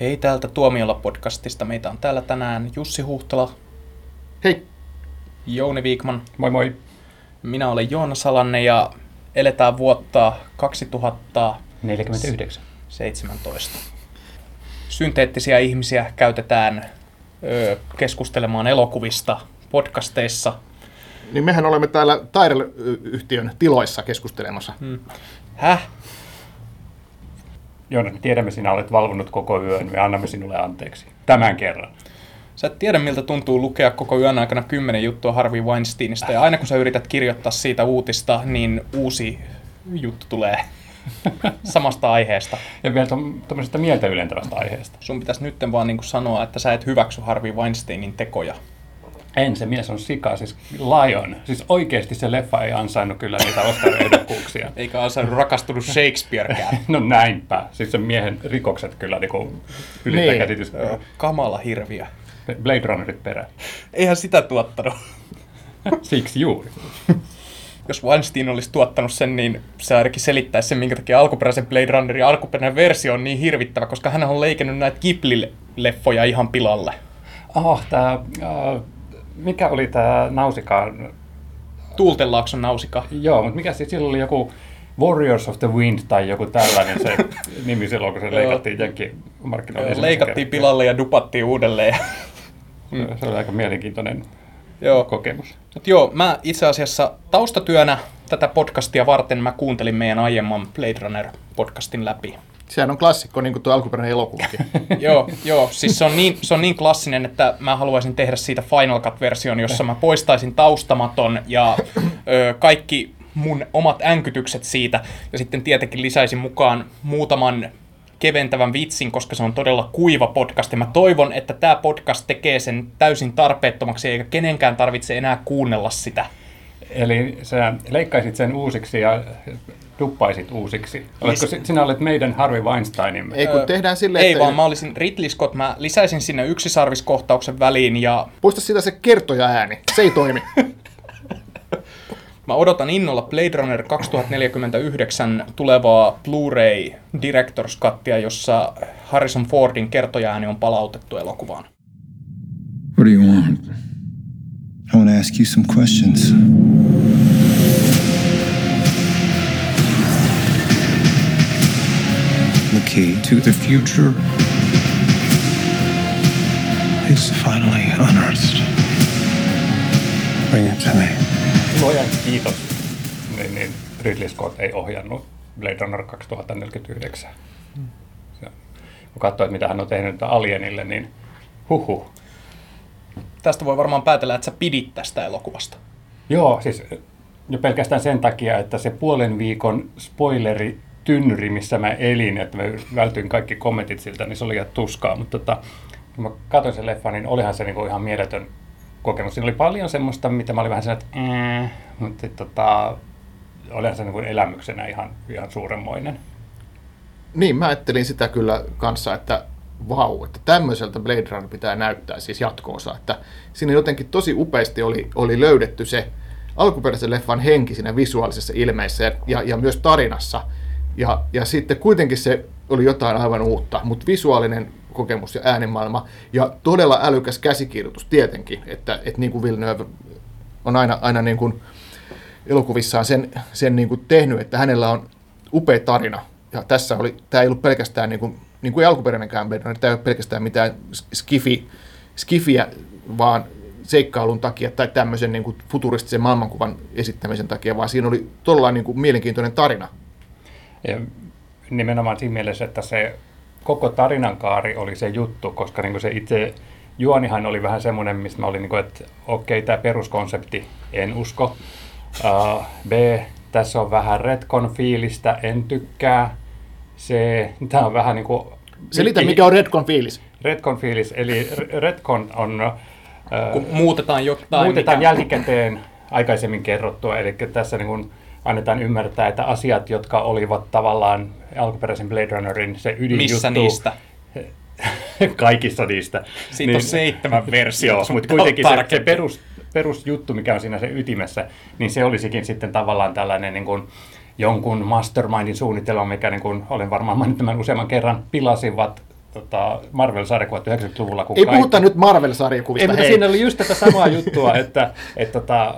Hei täältä Tuomiolla podcastista. Meitä on täällä tänään Jussi Huhtala, Hei, Jouni Viikman, Moi moi. minä olen Joona Salanne ja eletään vuotta 2017. 49. Synteettisiä ihmisiä käytetään ö, keskustelemaan elokuvista podcasteissa. niin mehän olemme täällä Tyrell-yhtiön tiloissa keskustelemassa. Häh? Joona, tiedämme, sinä olet valvonut koko yön. Me annamme sinulle anteeksi. Tämän kerran. Sä et tiedä, miltä tuntuu lukea koko yön aikana kymmenen juttua Harvey Weinsteinista, ja aina kun sä yrität kirjoittaa siitä uutista, niin uusi juttu tulee samasta aiheesta. Ja vielä tuommoisesta mieltä ylentävästä aiheesta. Sun pitäisi nyt vaan niin sanoa, että sä et hyväksy Harvey Weinsteinin tekoja. En, se mies on sika, siis Lion. Siis oikeasti se leffa ei ansainnut kyllä niitä Oscar-ehdokkuuksia. Eikä ansainnut rakastunut Shakespearekään. No näinpä. Siis sen miehen rikokset kyllä niinku ylittää Niin. käsitys. Kamala hirviö. Blade Runnerit perään. Eihän sitä tuottanut. Siksi juuri. Jos Weinstein olisi tuottanut sen, niin se ainakin selittäisi sen, minkä takia alkuperäisen Blade Runnerin alkuperäinen versio on niin hirvittävä, koska hän on leikannut näitä Ghibli-leffoja ihan pilalle. Oh, tää, äh, mikä oli tää nausikaan Tuultenlaakson nausika. Joo, mutta mikä siis silloin oli joku Warriors of the Wind tai joku tällainen se nimi silloin, kun se leikattiin jenkkimarkkinoille. ensimmäisen Leikattiin pilalle ja dupattiin uudelleen. Se- Se oli aika mielenkiintoinen Joo. kokemus. Mut joo, mä itse asiassa taustatyönä tätä podcastia varten mä kuuntelin meidän aiemman Blade Runner-podcastin läpi. Sehän on klassikko, niin kuin tuo alkuperäinen elokuvakin. joo, joo, siis se on, niin, se on niin klassinen, että mä haluaisin tehdä siitä Final Cut-version, jossa mä poistaisin taustamaton ja ö, kaikki mun omat änkytykset siitä, ja sitten tietenkin lisäisin mukaan muutaman keventävän vitsin, koska se on todella kuiva podcast, ja mä toivon, että tämä podcast tekee sen täysin tarpeettomaksi, eikä kenenkään tarvitse enää kuunnella sitä. Eli sä leikkaisit sen uusiksi ja duppaisit uusiksi. Oletko si- sinä olet meidän Harvey Weinsteinimme? Ei kun tehdään silleen, Ei että vaan, mä olisin Ridley Scott, mä lisäisin sinne yksisarviskohtauksen väliin, ja poista sitä se kertoja ääni. Se ei toimi. Mä odotan innolla Blade Runner 2049 tulevaa Blu-ray Director's Cuttia, jossa Harrison Fordin kertojaääni on palautettu elokuvaan. What do you want? I want to ask you some questions. The key to the future is finally unearthed. Bring it to me. Luojan kiitos. Niin, niin Ridley Scott ei ohjannut Blade Runner 2049. Se, kun katsoo, että mitä hän on tehnyt Alienille, niin huhu. Tästä voi varmaan päätellä, että sä pidit tästä elokuvasta. Joo, siis jo pelkästään sen takia, että se puolen viikon spoileri tynnyri, missä mä elin, että mä vältyin kaikki kommentit siltä, niin se oli ihan tuskaa. Mutta tota, kun mä katsoin sen leffan, niin olihan se niinku ihan mieletön kokemus. Siinä oli paljon semmoista, mitä mä olin vähän sellainen, että äh, mutta sit tota, olihan se niinku elämyksenä ihan, ihan suuremmoinen. Niin, mä ajattelin sitä kyllä kanssa, että vau, että tämmöiseltä Blade Runner pitää näyttää, siis jatko-osa. Että siinä jotenkin tosi upeasti oli, oli löydetty se alkuperäisen leffan henki siinä visuaalisessa ilmeessä ja, ja, ja myös tarinassa. Ja, ja sitten kuitenkin se oli jotain aivan uutta, mutta visuaalinen kokemus ja äänimaailma ja todella älykäs käsikirjoitus tietenkin, että, että niin kuin Villeneuve on aina, aina niin kuin elokuvissaan sen, sen niin kuin tehnyt, että hänellä on upea tarina. Ja tässä oli, tämä ei ollut pelkästään, niin kuin, niin kuin alkuperäinenkään Blade tämä ei ole pelkästään mitään skifi, skifiä, vaan seikkailun takia tai tämmöisen niin kuin futuristisen maailmankuvan esittämisen takia, vaan siinä oli todella niin kuin mielenkiintoinen tarina. Ja nimenomaan siinä mielessä, että se koko tarinankaari oli se juttu, koska niin se itse juonihan oli vähän semmoinen, mistä mä olin, niin kuin, että okei, tämä peruskonsepti, en usko. Uh, B, tässä on vähän retcon fiilistä, en tykkää. C, tämä on vähän niin kuin... Selitä, mikä on Redcon fiilis. Retcon fiilis, eli retcon on... Uh, Kun muutetaan jotain, muutetaan mikä- jälkikäteen aikaisemmin kerrottua, eli tässä niin kuin annetaan ymmärtää, että asiat, jotka olivat tavallaan alkuperäisen Blade Runnerin se ydinjuttu, Missä niistä? kaikissa niistä. Siitä on seitsemän versiota, sun mutta kuitenkin se, se perus, perusjuttu, mikä on siinä se ytimessä, niin se olisikin sitten tavallaan tällainen niin kuin jonkun mastermindin suunnitelma, mikä niin kuin olen varmaan maininnut tämän useamman kerran, pilasivat tota, Marvel-sarjakuvat 90-luvulla. Kun Ei kaikki- puhuta nyt Ei, Marvel-sarjakuvista, mutta hei. siinä oli just tätä samaa juttua, että, että tota,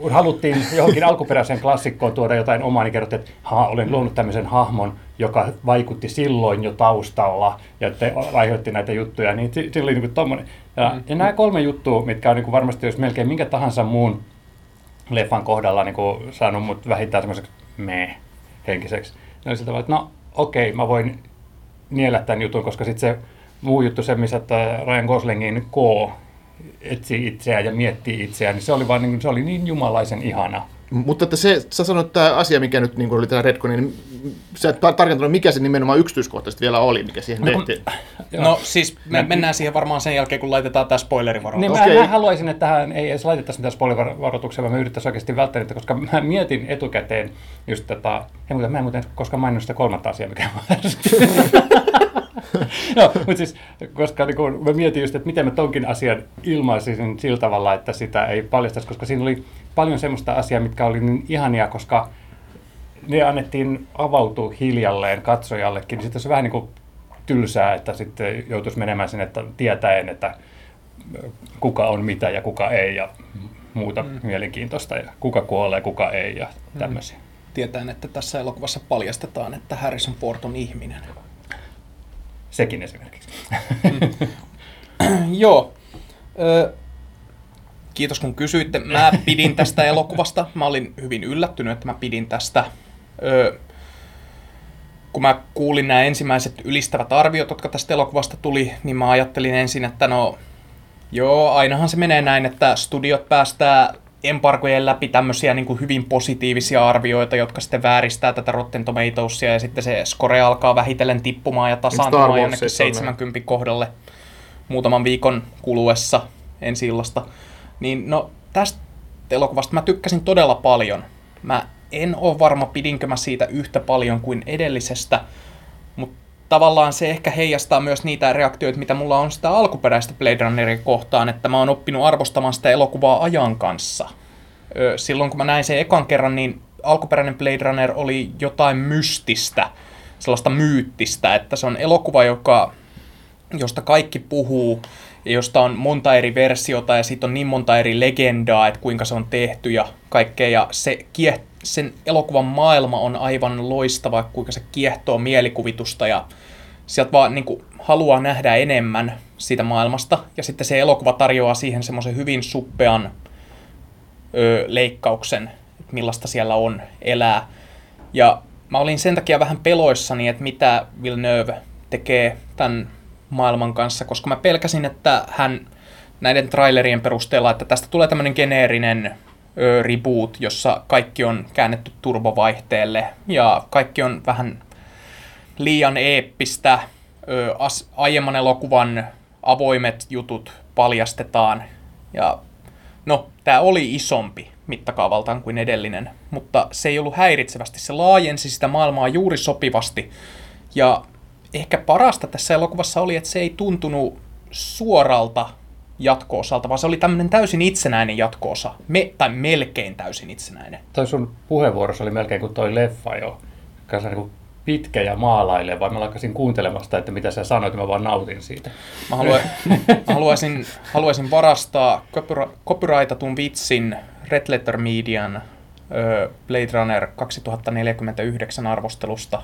kun haluttiin johonkin alkuperäiseen klassikkoon tuoda jotain omaa, niin kerrottiin, että olen luonut tämmöisen hahmon, joka vaikutti silloin jo taustalla ja te, aiheutti näitä juttuja, niin si- siinä oli niin tommonen. Ja, ja nämä kolme juttua, mitkä on niin varmasti jos melkein minkä tahansa muun leffan kohdalla niin kuin saanut mut vähintään semmoiseksi me henkiseksi. Ne oli sillä tavalla, että no okei, mä voin niellä tämän jutun, koska sitten se muu juttu, se missä Ryan Goslingin K etsii itseään ja miettii itseään, niin se oli, vaan, niin, se oli niin jumalaisen ihana. Mutta että se, sä sanoit tämä asia, mikä nyt niin oli tämä Redcon, niin sä et tar- tarkentanut, mikä se nimenomaan yksityiskohtaisesti vielä oli, mikä siihen No tehtiin. No siis me mennään siihen varmaan sen jälkeen, kun laitetaan tämä spoilerivaroitus. Niin Okei. mä, mä, haluaisin, että tähän ei edes laitettaisi mitään spoiler-varoituksia, vaan me yrittäisiin oikeasti välttää niitä, koska mä mietin etukäteen just tätä, hei, mutta mä en muuten koskaan maininnut sitä kolmatta asiaa, mikä on Joo, mutta siis, koska niin kun mä mietin just, että miten mä tonkin asian ilmaisisin sillä tavalla, että sitä ei paljastaisi, koska siinä oli paljon semmoista asiaa, mitkä oli niin ihania, koska ne annettiin avautua hiljalleen katsojallekin, niin sitten se vähän niin kuin tylsää, että sitten joutuisi menemään sinne että tietäen, että kuka on mitä ja kuka ei ja muuta mm. mielenkiintoista ja kuka kuolee, kuka ei ja tämmöisiä. Tietäen, että tässä elokuvassa paljastetaan, että Harrison Ford on ihminen. Sekin esimerkiksi. Joo. Ö, kiitos kun kysyitte. Mä pidin tästä elokuvasta. Mä olin hyvin yllättynyt, että mä pidin tästä. Ö, kun mä kuulin nämä ensimmäiset ylistävät arviot, jotka tästä elokuvasta tuli, niin mä ajattelin ensin, että no joo, ainahan se menee näin, että studiot päästää embargojen läpi tämmöisiä niin kuin hyvin positiivisia arvioita, jotka sitten vääristää tätä Rotten Tomatoesia ja sitten se score alkaa vähitellen tippumaan ja tasaantumaan jonnekin Warsissa on näin. 70 kohdalle muutaman viikon kuluessa ensi illasta. Niin no tästä elokuvasta mä tykkäsin todella paljon. Mä en ole varma, pidinkö mä siitä yhtä paljon kuin edellisestä, mutta tavallaan se ehkä heijastaa myös niitä reaktioita, mitä mulla on sitä alkuperäistä Blade Runneria kohtaan, että mä oon oppinut arvostamaan sitä elokuvaa ajan kanssa. Silloin kun mä näin sen ekan kerran, niin alkuperäinen Blade Runner oli jotain mystistä, sellaista myyttistä, että se on elokuva, joka, josta kaikki puhuu, josta on monta eri versiota, ja siitä on niin monta eri legendaa, että kuinka se on tehty ja kaikkea, ja se kieh- sen elokuvan maailma on aivan loistava, kuinka se kiehtoo mielikuvitusta, ja sieltä vaan niin kuin, haluaa nähdä enemmän siitä maailmasta, ja sitten se elokuva tarjoaa siihen semmoisen hyvin suppean ö, leikkauksen, että millaista siellä on elää. Ja mä olin sen takia vähän peloissani, että mitä Villeneuve tekee tämän maailman kanssa, koska mä pelkäsin, että hän näiden trailerien perusteella, että tästä tulee tämmöinen geneerinen ö, reboot, jossa kaikki on käännetty turbovaihteelle ja kaikki on vähän liian eeppistä. Ö, as, aiemman elokuvan avoimet jutut paljastetaan ja No, tämä oli isompi mittakaavaltaan kuin edellinen, mutta se ei ollut häiritsevästi. Se laajensi sitä maailmaa juuri sopivasti. Ja ehkä parasta tässä elokuvassa oli, että se ei tuntunut suoralta jatko-osalta, vaan se oli tämmöinen täysin itsenäinen jatko-osa. Me, tai melkein täysin itsenäinen. Toi sun puheenvuorossa oli melkein kuin toi leffa jo. Kanssa niin pitkä ja maalaileva. Mä lakkasin kuuntelemasta, että mitä sä sanoit, mä vaan nautin siitä. Mä, halua, mä haluaisin, haluaisin varastaa copyrightatun vitsin Red Letter Median Blade Runner 2049 arvostelusta.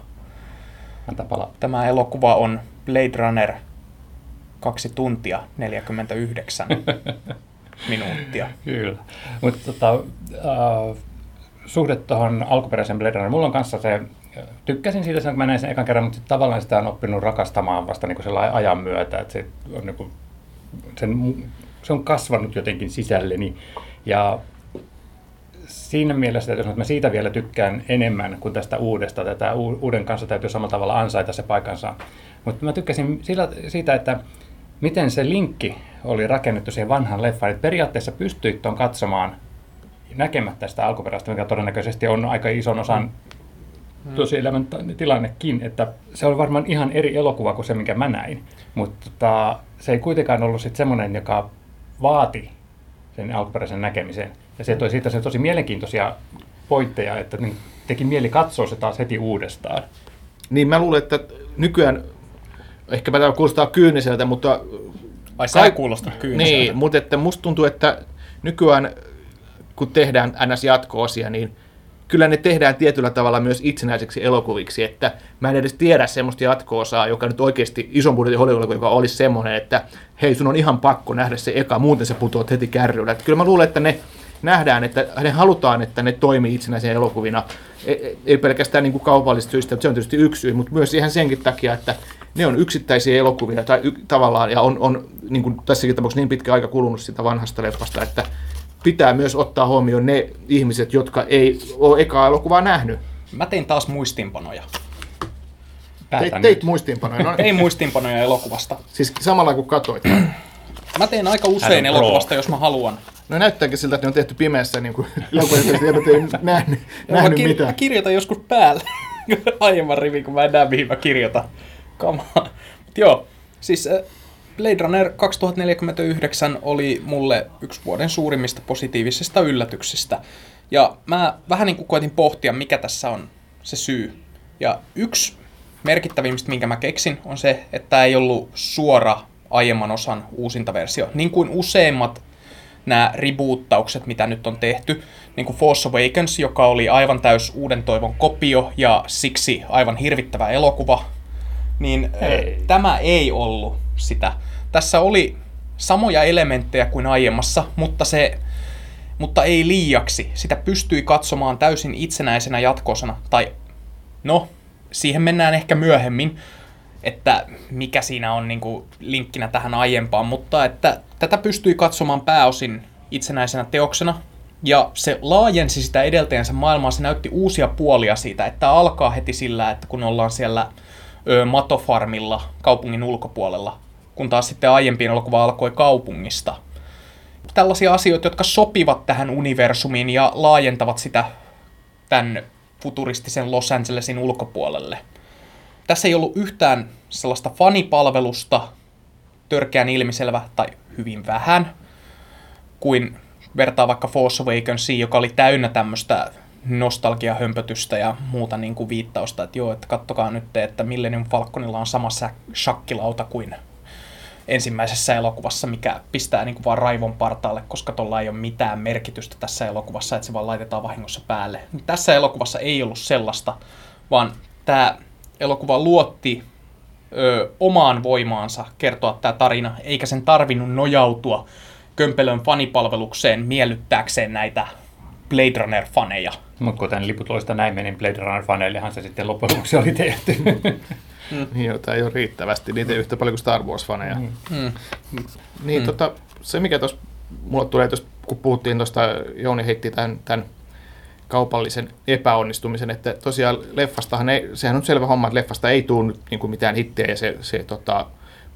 Tämä elokuva on Blade Runner 2 tuntia 49 minuuttia. Kyllä. Mutta tota, äh, suhde tuohon alkuperäiseen Blade Runner, mulla on kanssa se, tykkäsin siitä sen, kun mä näin sen ekan kerran, mutta sit tavallaan sitä on oppinut rakastamaan vasta niin sellainen ajan myötä, että se on, niin kuin, sen, se on kasvanut jotenkin sisälleni. Ja siinä mielessä, että jos mä siitä vielä tykkään enemmän kuin tästä uudesta, tätä uuden kanssa täytyy samalla tavalla ansaita se paikansa. Mutta mä tykkäsin sillä, siitä, että miten se linkki oli rakennettu siihen vanhaan leffaan. Että periaatteessa pystyit tuon katsomaan näkemättä sitä alkuperäistä, mikä todennäköisesti on aika ison osan tosielämän ta- tilannekin, että se oli varmaan ihan eri elokuva kuin se, minkä mä näin. Mutta tota, se ei kuitenkaan ollut sit semmoinen, joka vaati sen alkuperäisen näkemisen. Ja se toi siitä se tosi mielenkiintoisia pointteja, että niin teki mieli katsoa se taas heti uudestaan. Niin mä luulen, että nykyään ehkä tämä kuulostaa kyyniseltä, mutta Ai sä Kai- kuulostat kyyniseltä. Niin, mutta että musta tuntuu, että nykyään kun tehdään NS-jatko-osia, niin kyllä ne tehdään tietyllä tavalla myös itsenäiseksi elokuviksi, että mä en edes tiedä semmoista jatko-osaa, joka nyt oikeasti ison budjetin hollywood joka olisi semmoinen, että hei, sun on ihan pakko nähdä se eka, muuten se putoat heti kärryllä. Että kyllä mä luulen, että ne nähdään, että ne halutaan, että ne toimii itsenäisenä elokuvina, ei, ei pelkästään niin kuin kaupallisista syistä, se on tietysti yksi syy, mutta myös ihan senkin takia, että ne on yksittäisiä elokuvia tai y- tavallaan, ja on, on niin kuin tässäkin tapauksessa niin pitkä aika kulunut sitä vanhasta leffasta, että pitää myös ottaa huomioon ne ihmiset, jotka ei ole ekaa elokuvaa nähnyt. Mä tein taas muistinpanoja. Teit, nyt. teit muistiinpanoja. No, Tein muistinpanoja elokuvasta. siis samalla kun katsoit. Mä teen aika usein pro. elokuvasta, jos mä haluan. No näyttääkin siltä, että ne on tehty pimeässä niin kuin elokuvia, eivät ei nähnyt, mä, nähnyt kir- mä mitään. kirjoitan joskus päälle aiemman rivin, kun mä en näe, mihin mä kirjoitan. Mut joo, siis äh, Blade Runner 2049 oli mulle yksi vuoden suurimmista positiivisista yllätyksistä. Ja mä vähän niin kuin koitin pohtia, mikä tässä on se syy. Ja yksi merkittävimmistä, minkä mä keksin, on se, että tämä ei ollut suora aiemman osan uusinta versio. Niin kuin useimmat nämä reboottaukset, mitä nyt on tehty, niin kuin Force Awakens, joka oli aivan täys uuden toivon kopio ja siksi aivan hirvittävä elokuva, niin Ei. ei. tämä ei ollut sitä. Tässä oli samoja elementtejä kuin aiemmassa, mutta se mutta ei liiaksi. Sitä pystyi katsomaan täysin itsenäisenä jatkosana. Tai no, siihen mennään ehkä myöhemmin, että mikä siinä on niin kuin linkkinä tähän aiempaan, mutta että tätä pystyi katsomaan pääosin itsenäisenä teoksena, ja se laajensi sitä edeltäjänsä maailmaa, se näytti uusia puolia siitä, että alkaa heti sillä, että kun ollaan siellä ö, Matofarmilla kaupungin ulkopuolella, kun taas sitten aiempien elokuva alkoi kaupungista. Tällaisia asioita, jotka sopivat tähän universumiin ja laajentavat sitä tämän futuristisen Los Angelesin ulkopuolelle. Tässä ei ollut yhtään sellaista fanipalvelusta, törkeän ilmiselvä tai hyvin vähän, kuin vertaa vaikka Force Awakensiin, joka oli täynnä tämmöistä nostalgiahömpötystä ja muuta niin kuin viittausta, että joo, että kattokaa nyt, että Millennium Falconilla on sama shakkilauta kuin ensimmäisessä elokuvassa, mikä pistää niin kuin vaan raivon partaalle, koska tuolla ei ole mitään merkitystä tässä elokuvassa, että se vaan laitetaan vahingossa päälle. Tässä elokuvassa ei ollut sellaista, vaan tämä elokuva luotti ö, omaan voimaansa kertoa tämä tarina, eikä sen tarvinnut nojautua kömpelön fanipalvelukseen miellyttääkseen näitä Blade Runner-faneja. Mutta kuten liputuloista näin meni, Blade Runner-faneillehan se sitten loppujen lopuksi oli tehty. Niin, joita ei ole riittävästi, niitä ei yhtä paljon kuin Star Wars-faneja. Mm. Mm. Niin, tota, se mikä tuossa mulle tulee tuosta, kun puhuttiin tuosta, Jouni heitti tämän, tämän kaupallisen epäonnistumisen, että tosiaan leffastahan ei, sehän on selvä homma, että leffasta ei tule nyt niin kuin mitään hittejä ja se, se tota,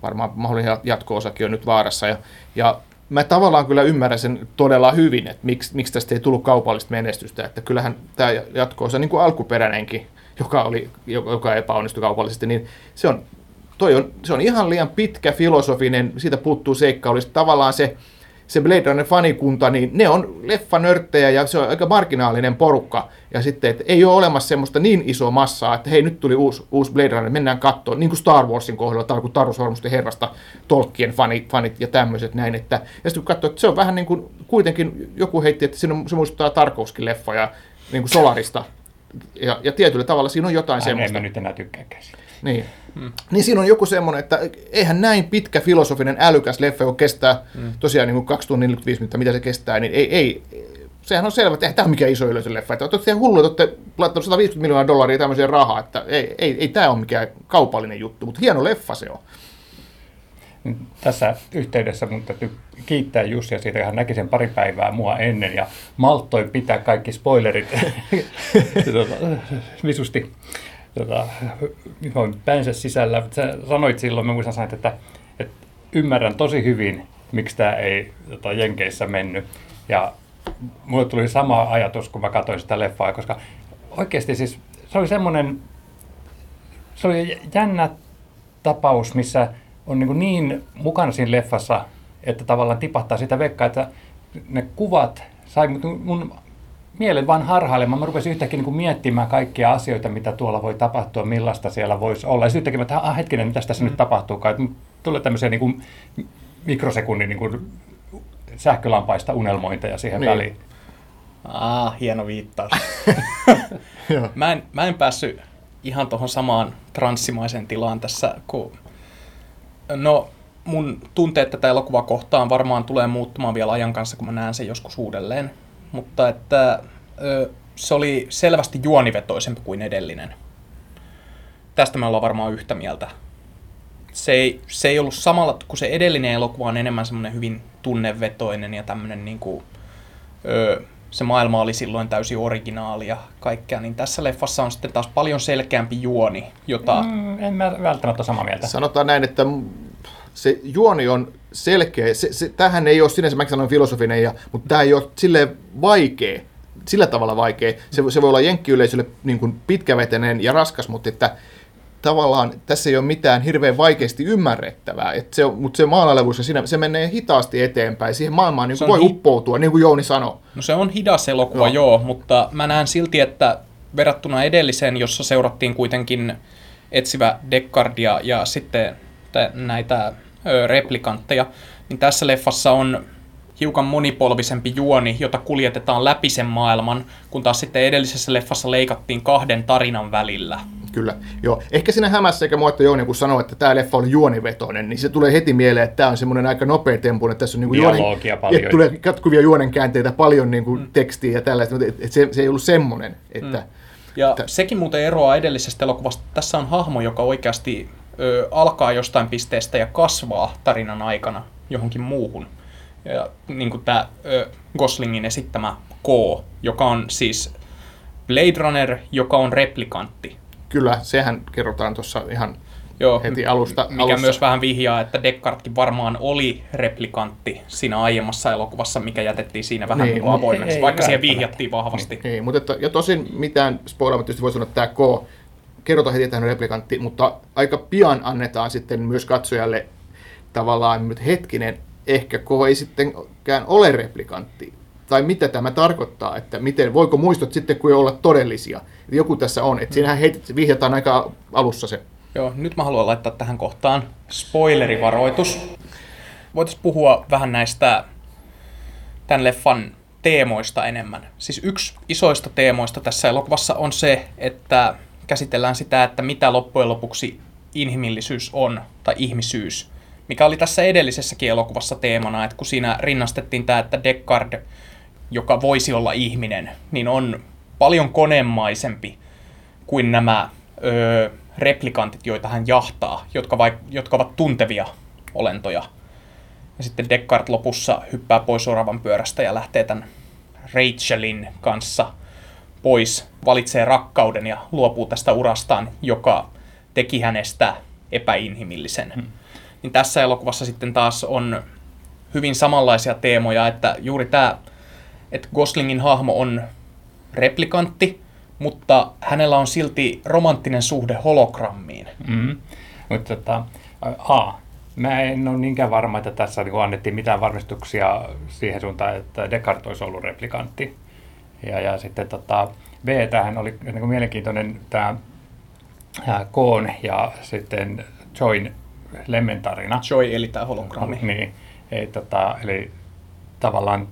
varmaan mahdollinen jatko-osakin on nyt vaarassa. Ja, ja mä tavallaan kyllä ymmärrän sen todella hyvin, että miksi, miksi tästä ei tullut kaupallista menestystä, että kyllähän tämä jatko-osa, niin kuin alkuperäinenkin, joka, oli, joka epäonnistui kaupallisesti, niin se on, toi on, se on ihan liian pitkä filosofinen, siitä puuttuu seikkailu, tavallaan se, se Blade Runner fanikunta, niin ne on leffanörttejä ja se on aika marginaalinen porukka. Ja sitten, että ei ole olemassa semmoista niin isoa massaa, että hei, nyt tuli uusi, uusi Blade Runner, mennään katsomaan, niin kuin Star Warsin kohdalla, tai kuin Taru Sormusten herrasta, Tolkien fanit, fanit ja tämmöiset näin. Että, ja sitten kun katsoo, että se on vähän niin kuin, kuitenkin joku heitti, että siinä on, se muistuttaa Tarkovskin leffoja, niin kuin Solarista. Ja, ja tietyllä tavalla siinä on jotain Hän semmoista. en mä nyt enää tykkääkään siitä. Niin. Mm. niin siinä on joku semmoinen, että eihän näin pitkä filosofinen älykäs leffa, joka kestää mm. tosiaan niin kuin 2 tunnin 45 minuuttia, mitä se kestää, niin ei, ei sehän on selvä, että eihän tämä ole mikään iso yleisöleffa. Että olette hullu, että olette laittanut 150 miljoonaa dollaria tämmöiseen rahaa, että ei, ei, ei tämä ole mikään kaupallinen juttu, mutta hieno leffa se on. Tässä yhteydessä mun täytyy kiittää Jussia siitä, että hän näki sen pari päivää mua ennen ja malttoi pitää kaikki spoilerit visusti tota, noin päänsä sisällä. Sä sanoit silloin, mä muistan sanoit, että, että ymmärrän tosi hyvin, miksi tämä ei tota, Jenkeissä mennyt. Ja mulle tuli sama ajatus, kun mä katsoin sitä leffaa, koska oikeasti siis se oli semmoinen, se oli jännä tapaus, missä on niin, niin mukana siinä leffassa, että tavallaan tipahtaa sitä vekkaa, että ne kuvat sai mun, mielen vaan harhailemaan. Mä rupesin yhtäkkiä niin kuin miettimään kaikkia asioita, mitä tuolla voi tapahtua, millaista siellä voisi olla. Ja sitten yhtäkkiä, että ah, hetkinen, mitä tässä mm. nyt tapahtuukaan. Että tulee tämmöisiä niin kuin mikrosekunnin niin kuin sähkölampaista unelmointeja siihen niin. väliin. Ah, hieno viittaus. mä, en, mä en päässyt ihan tuohon samaan transsimaiseen tilaan tässä, kun no, mun tunteet tätä elokuvaa kohtaan varmaan tulee muuttumaan vielä ajan kanssa, kun mä näen sen joskus uudelleen. Mutta että ö, se oli selvästi juonivetoisempi kuin edellinen. Tästä me ollaan varmaan yhtä mieltä. Se ei, se ei ollut samalla, kun se edellinen elokuva on enemmän semmoinen hyvin tunnevetoinen ja tämmöinen niin kuin, ö, se maailma oli silloin täysin originaali ja kaikkea, niin tässä leffassa on sitten taas paljon selkeämpi juoni, jota... Mm, en mä välttämättä ole samaa mieltä. Sanotaan näin, että se juoni on selkeä. Se, se, tämähän ei ole sinänsä, mä sanon filosofinen, ja, mutta tämä ei ole silleen vaikea, sillä tavalla vaikea. Se, se voi olla jenkkiyleisölle niin kuin pitkävetenen ja raskas, mutta että tavallaan tässä ei ole mitään hirveän vaikeasti ymmärrettävää, että se, mutta se maalailevuus, siinä, se menee hitaasti eteenpäin, siihen maailmaan niin kuin voi hi- uppoutua, niin kuin Jouni sanoi. No se on hidas elokuva, joo. joo, mutta mä näen silti, että verrattuna edelliseen, jossa seurattiin kuitenkin etsivä Deckardia ja sitten näitä replikantteja, niin tässä leffassa on hiukan monipolvisempi juoni, jota kuljetetaan läpi sen maailman, kun taas sitten edellisessä leffassa leikattiin kahden tarinan välillä. Kyllä, joo. Ehkä siinä hämässä sekä mua että Jouni, kun sanoo, että tämä leffa oli juonivetoinen, niin se tulee heti mieleen, että tämä on semmoinen aika nopea tempu, että tässä on niin juoni, paljon. Että tulee katkuvia juonenkäänteitä, paljon niin kuin mm. tekstiä ja tällaista, mutta että se, se ei ollut semmoinen. Että, mm. Ja että... sekin muuten eroaa edellisestä elokuvasta. Tässä on hahmo, joka oikeasti ö, alkaa jostain pisteestä ja kasvaa tarinan aikana johonkin muuhun. Ja niin kuin tämä ö, Goslingin esittämä K, joka on siis Blade Runner, joka on replikantti. Kyllä, sehän kerrotaan tuossa ihan Joo, heti alusta. Mikä alussa. myös vähän vihjaa, että Descarteskin varmaan oli replikantti siinä aiemmassa elokuvassa, mikä jätettiin siinä vähän niin, niin avoimeksi, ei, vaikka siihen vihjattiin vahvasti. Niin, niin mutta että, ja tosin mitään spoilaamatta tietysti voi sanoa, että tämä K kerrotaan heti, että hän on replikantti, mutta aika pian annetaan sitten myös katsojalle tavallaan, että hetkinen, ehkä K ei sittenkään ole replikantti. Tai mitä tämä tarkoittaa, että miten, voiko muistot sitten kuin olla todellisia. Joku tässä on, että siinähän heitit, vihjataan aika alussa se. Joo, nyt mä haluan laittaa tähän kohtaan spoilerivaroitus. Voitaisiin puhua vähän näistä tämän leffan teemoista enemmän. Siis yksi isoista teemoista tässä elokuvassa on se, että käsitellään sitä, että mitä loppujen lopuksi inhimillisyys on, tai ihmisyys. Mikä oli tässä edellisessäkin elokuvassa teemana, että kun siinä rinnastettiin tämä, että Deckard, joka voisi olla ihminen, niin on paljon konemaisempi kuin nämä öö, replikantit, joita hän jahtaa, jotka, vaik- jotka ovat tuntevia olentoja. Ja sitten Deckard lopussa hyppää pois oravan pyörästä ja lähtee tämän Rachelin kanssa pois, valitsee rakkauden ja luopuu tästä urastaan, joka teki hänestä epäinhimillisen. Hmm. Niin tässä elokuvassa sitten taas on hyvin samanlaisia teemoja, että juuri tämä, että Goslingin hahmo on replikantti, mutta hänellä on silti romanttinen suhde hologrammiin. Mm-hmm. Mutta tota, A, mä en ole niinkään varma, että tässä niin annettiin mitään varmistuksia siihen suuntaan, että Descartes olisi ollut replikantti. Ja, ja sitten tota, B, tähän oli niin kuin mielenkiintoinen tämä Koon ja sitten Join lemmentarina. Joy eli tämä hologrammi. Niin, ei, tota, eli tavallaan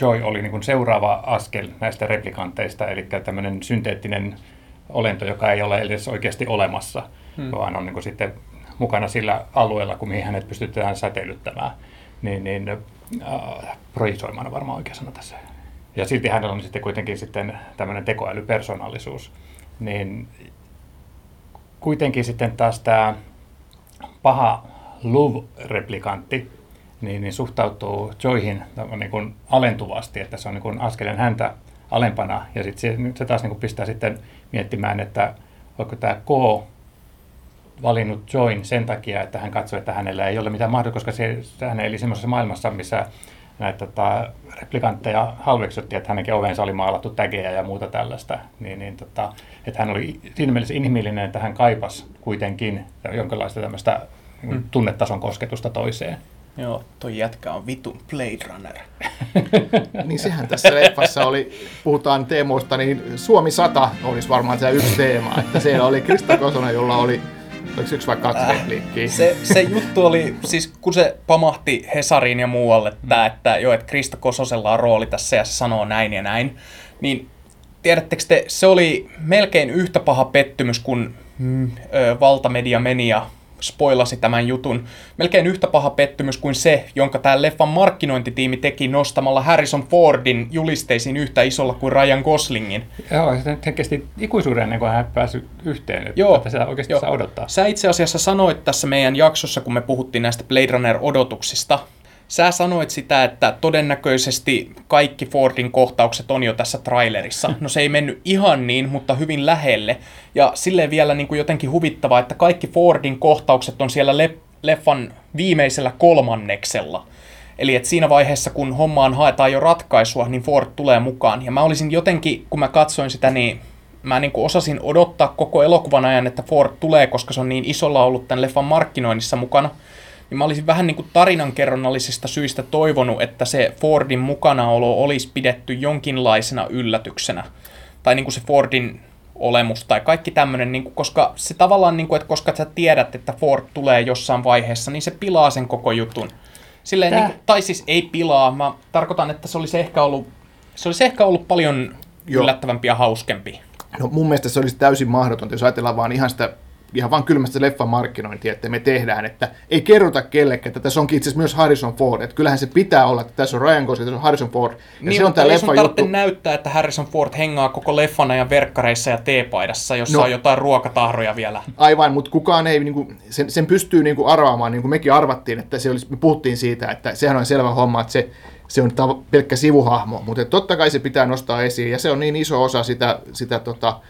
Joy oli niin kuin seuraava askel näistä replikanteista, eli tämmöinen synteettinen olento, joka ei ole edes oikeasti olemassa, hmm. vaan on niin kuin sitten mukana sillä alueella, kun mihin hänet pystytään säteilyttämään, niin, niin äh, projisoimaan on varmaan oikea sana tässä. Ja silti hänellä on sitten kuitenkin sitten tämmöinen tekoälypersonaalisuus. Niin kuitenkin sitten taas tämä paha Love-replikantti, niin, niin suhtautuu Joihin niin kuin alentuvasti, että se on niin kuin askeleen häntä alempana. Ja sit se, nyt se taas niin kuin pistää sitten miettimään, että onko tämä K valinnut Join sen takia, että hän katsoi, että hänellä ei ole mitään mahdollisuutta, koska se hän eli semmoisessa maailmassa, missä näitä tota, replikantteja halveksuttiin, että hänenkin ovensa oli maalattu tägejä ja muuta tällaista, niin, niin tota, että hän oli siinä mielessä inhimillinen, että hän kaipasi kuitenkin jonkinlaista tämmöistä mm. tunnetason kosketusta toiseen. Joo, toi jätkä on vitun Blade Runner. Niin sehän tässä leffassa oli, puhutaan teemoista, niin Suomi 100 olisi varmaan se yksi teema, että siellä oli Krista Kosonen, jolla oli Oliko yksi vai kaksi äh, repliikkiä? Se, se juttu oli, siis kun se pamahti Hesariin ja muualle, että, että joo, että Krista Kososella on rooli tässä ja se sanoo näin ja näin, niin tiedättekö te, se oli melkein yhtä paha pettymys kuin mm, ö, Valtamedia meni ja spoilasi tämän jutun. Melkein yhtä paha pettymys kuin se, jonka tämä leffan markkinointitiimi teki nostamalla Harrison Fordin julisteisiin yhtä isolla kuin Ryan Goslingin. Joo, se kesti ikuisuuden ennen kuin hän päässyt yhteen, että Joo, että sitä oikeasti joo. saa odottaa. Sä itse asiassa sanoit tässä meidän jaksossa, kun me puhuttiin näistä Blade Runner-odotuksista, Sä sanoit sitä, että todennäköisesti kaikki Fordin kohtaukset on jo tässä trailerissa. No se ei mennyt ihan niin, mutta hyvin lähelle. Ja silleen vielä niin kuin jotenkin huvittavaa, että kaikki Fordin kohtaukset on siellä le- leffan viimeisellä kolmanneksella. Eli että siinä vaiheessa, kun hommaan haetaan jo ratkaisua, niin Ford tulee mukaan. Ja mä olisin jotenkin, kun mä katsoin sitä, niin mä niin kuin osasin odottaa koko elokuvan ajan, että Ford tulee, koska se on niin isolla ollut tämän leffan markkinoinnissa mukana – niin mä olisin vähän niin kuin tarinankerronnallisista syistä toivonut, että se Fordin mukanaolo olisi pidetty jonkinlaisena yllätyksenä. Tai niin kuin se Fordin olemus tai kaikki tämmöinen, niin kuin, koska se tavallaan, niin kuin, että koska sä tiedät, että Ford tulee jossain vaiheessa, niin se pilaa sen koko jutun. Silleen, niin kuin, tai siis ei pilaa, mä tarkoitan, että se olisi ehkä ollut, se olisi ehkä ollut paljon Joo. yllättävämpi ja hauskempi. No mun mielestä se olisi täysin mahdotonta, jos ajatellaan vaan ihan sitä ihan vaan kylmästä leffan markkinointia, että me tehdään, että ei kerrota kellekään, että tässä onkin itse asiassa myös Harrison Ford, että kyllähän se pitää olla, että tässä on Ryan Gosling, tässä on Harrison Ford, ja niin, se on tämä leffa juttu. näyttää, että Harrison Ford hengaa koko leffan ajan verkkareissa ja teepaidassa, jossa no, on jotain ruokatahroja vielä. Aivan, mutta kukaan ei, niin kuin, sen, sen pystyy niin kuin arvaamaan, niin kuin mekin arvattiin, että se olisi, me puhuttiin siitä, että sehän on selvä homma, että se, se on pelkkä sivuhahmo, mutta totta kai se pitää nostaa esiin, ja se on niin iso osa sitä, sitä tota,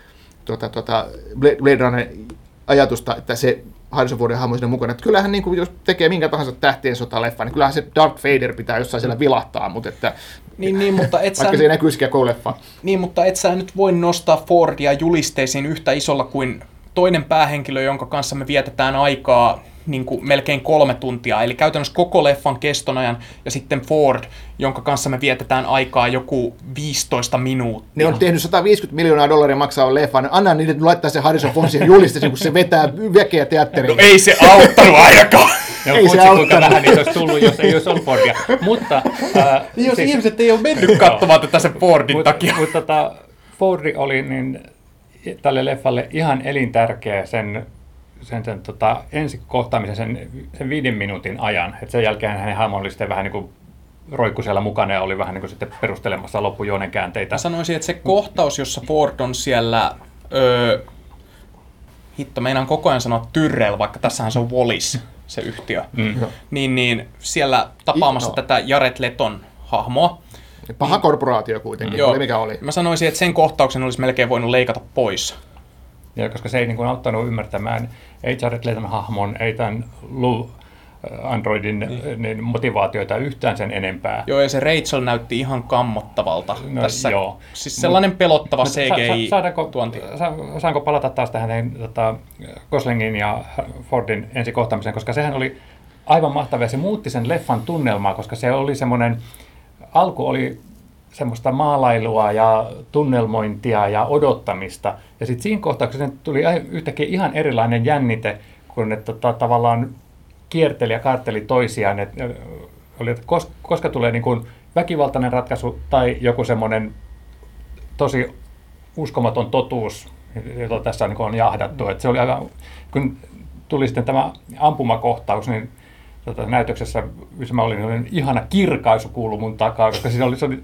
tota, tota Blade Runner ajatusta, että se Harrison Fordin hahmo siinä mukana. Että kyllähän niin kuin, jos tekee minkä tahansa tähtien sota-leffan, niin kyllähän se Darth Vader pitää jossain siellä vilahtaa, mutta että, niin, niin, mutta et vaikka sä, se ei näkyisikään koko leffa. Niin, mutta et sä nyt voi nostaa Fordia julisteisiin yhtä isolla kuin toinen päähenkilö, jonka kanssa me vietetään aikaa niin kuin melkein kolme tuntia, eli käytännössä koko leffan keston ajan, ja sitten Ford, jonka kanssa me vietetään aikaa joku 15 minuuttia. Ne on tehnyt 150 miljoonaa dollaria maksaa leffan, anna niiden laittaa se Harrison Ford siihen julisteeseen, kun se vetää väkeä teatteriin. No ei se auttanut ainakaan. Joo, ei se kuinka vähän niitä olisi tullut, jos ei olisi ollut Fordia. Mutta, äh, niin jos siis, ihmiset ei ole mennyt katsomaan tätä sen Fordin mut, takia. Mutta tota, Fordi oli niin tälle leffalle ihan elintärkeä sen sen, sen tota, ensi kohtaamisen sen, sen viiden minuutin ajan. Et sen jälkeen hänen hahmo oli sitten vähän niin kuin roikku siellä mukana ja oli vähän niin kuin sitten perustelemassa loppujuonen käänteitä. Mä sanoisin, että se kohtaus, jossa Ford on siellä, öö, hitto, meinaan koko ajan sanoa Tyrrell, vaikka tässähän se on Wallis, se yhtiö, mm. niin, niin siellä tapaamassa no. tätä Jared Leton hahmoa. Paha korporaatio kuitenkin, Joo. oli mikä oli. Mä sanoisin, että sen kohtauksen olisi melkein voinut leikata pois. Ja koska se ei niin kuin auttanut ymmärtämään ei Jared Leton hahmon, ei tämän Lou äh, Androidin niin. Niin motivaatioita yhtään sen enempää. Joo, ja se Rachel näytti ihan kammottavalta no, tässä. Joo. Siis sellainen pelottava CGI saadaanko, tuonti. Sa, saanko palata taas tähän tota, Goslingin ja Fordin ensikohtaamiseen, koska sehän oli aivan mahtavaa. Se muutti sen leffan tunnelmaa, koska se oli semmoinen, alku oli semmoista maalailua ja tunnelmointia ja odottamista. Ja sitten siinä kohtauksessa tuli yhtäkkiä ihan erilainen jännite, kun ne tota, tavallaan kierteli ja kartteli toisiaan. Et, oli, että koska, koska tulee niin kuin väkivaltainen ratkaisu tai joku semmoinen tosi uskomaton totuus, jota tässä niin on jahdattu. Et se oli aivan, kun tuli sitten tämä ampumakohtaus, niin tota, näytöksessä, missä mä olin, niin ihana kirkaisu kuulu mun takaa, koska siinä oli, se oli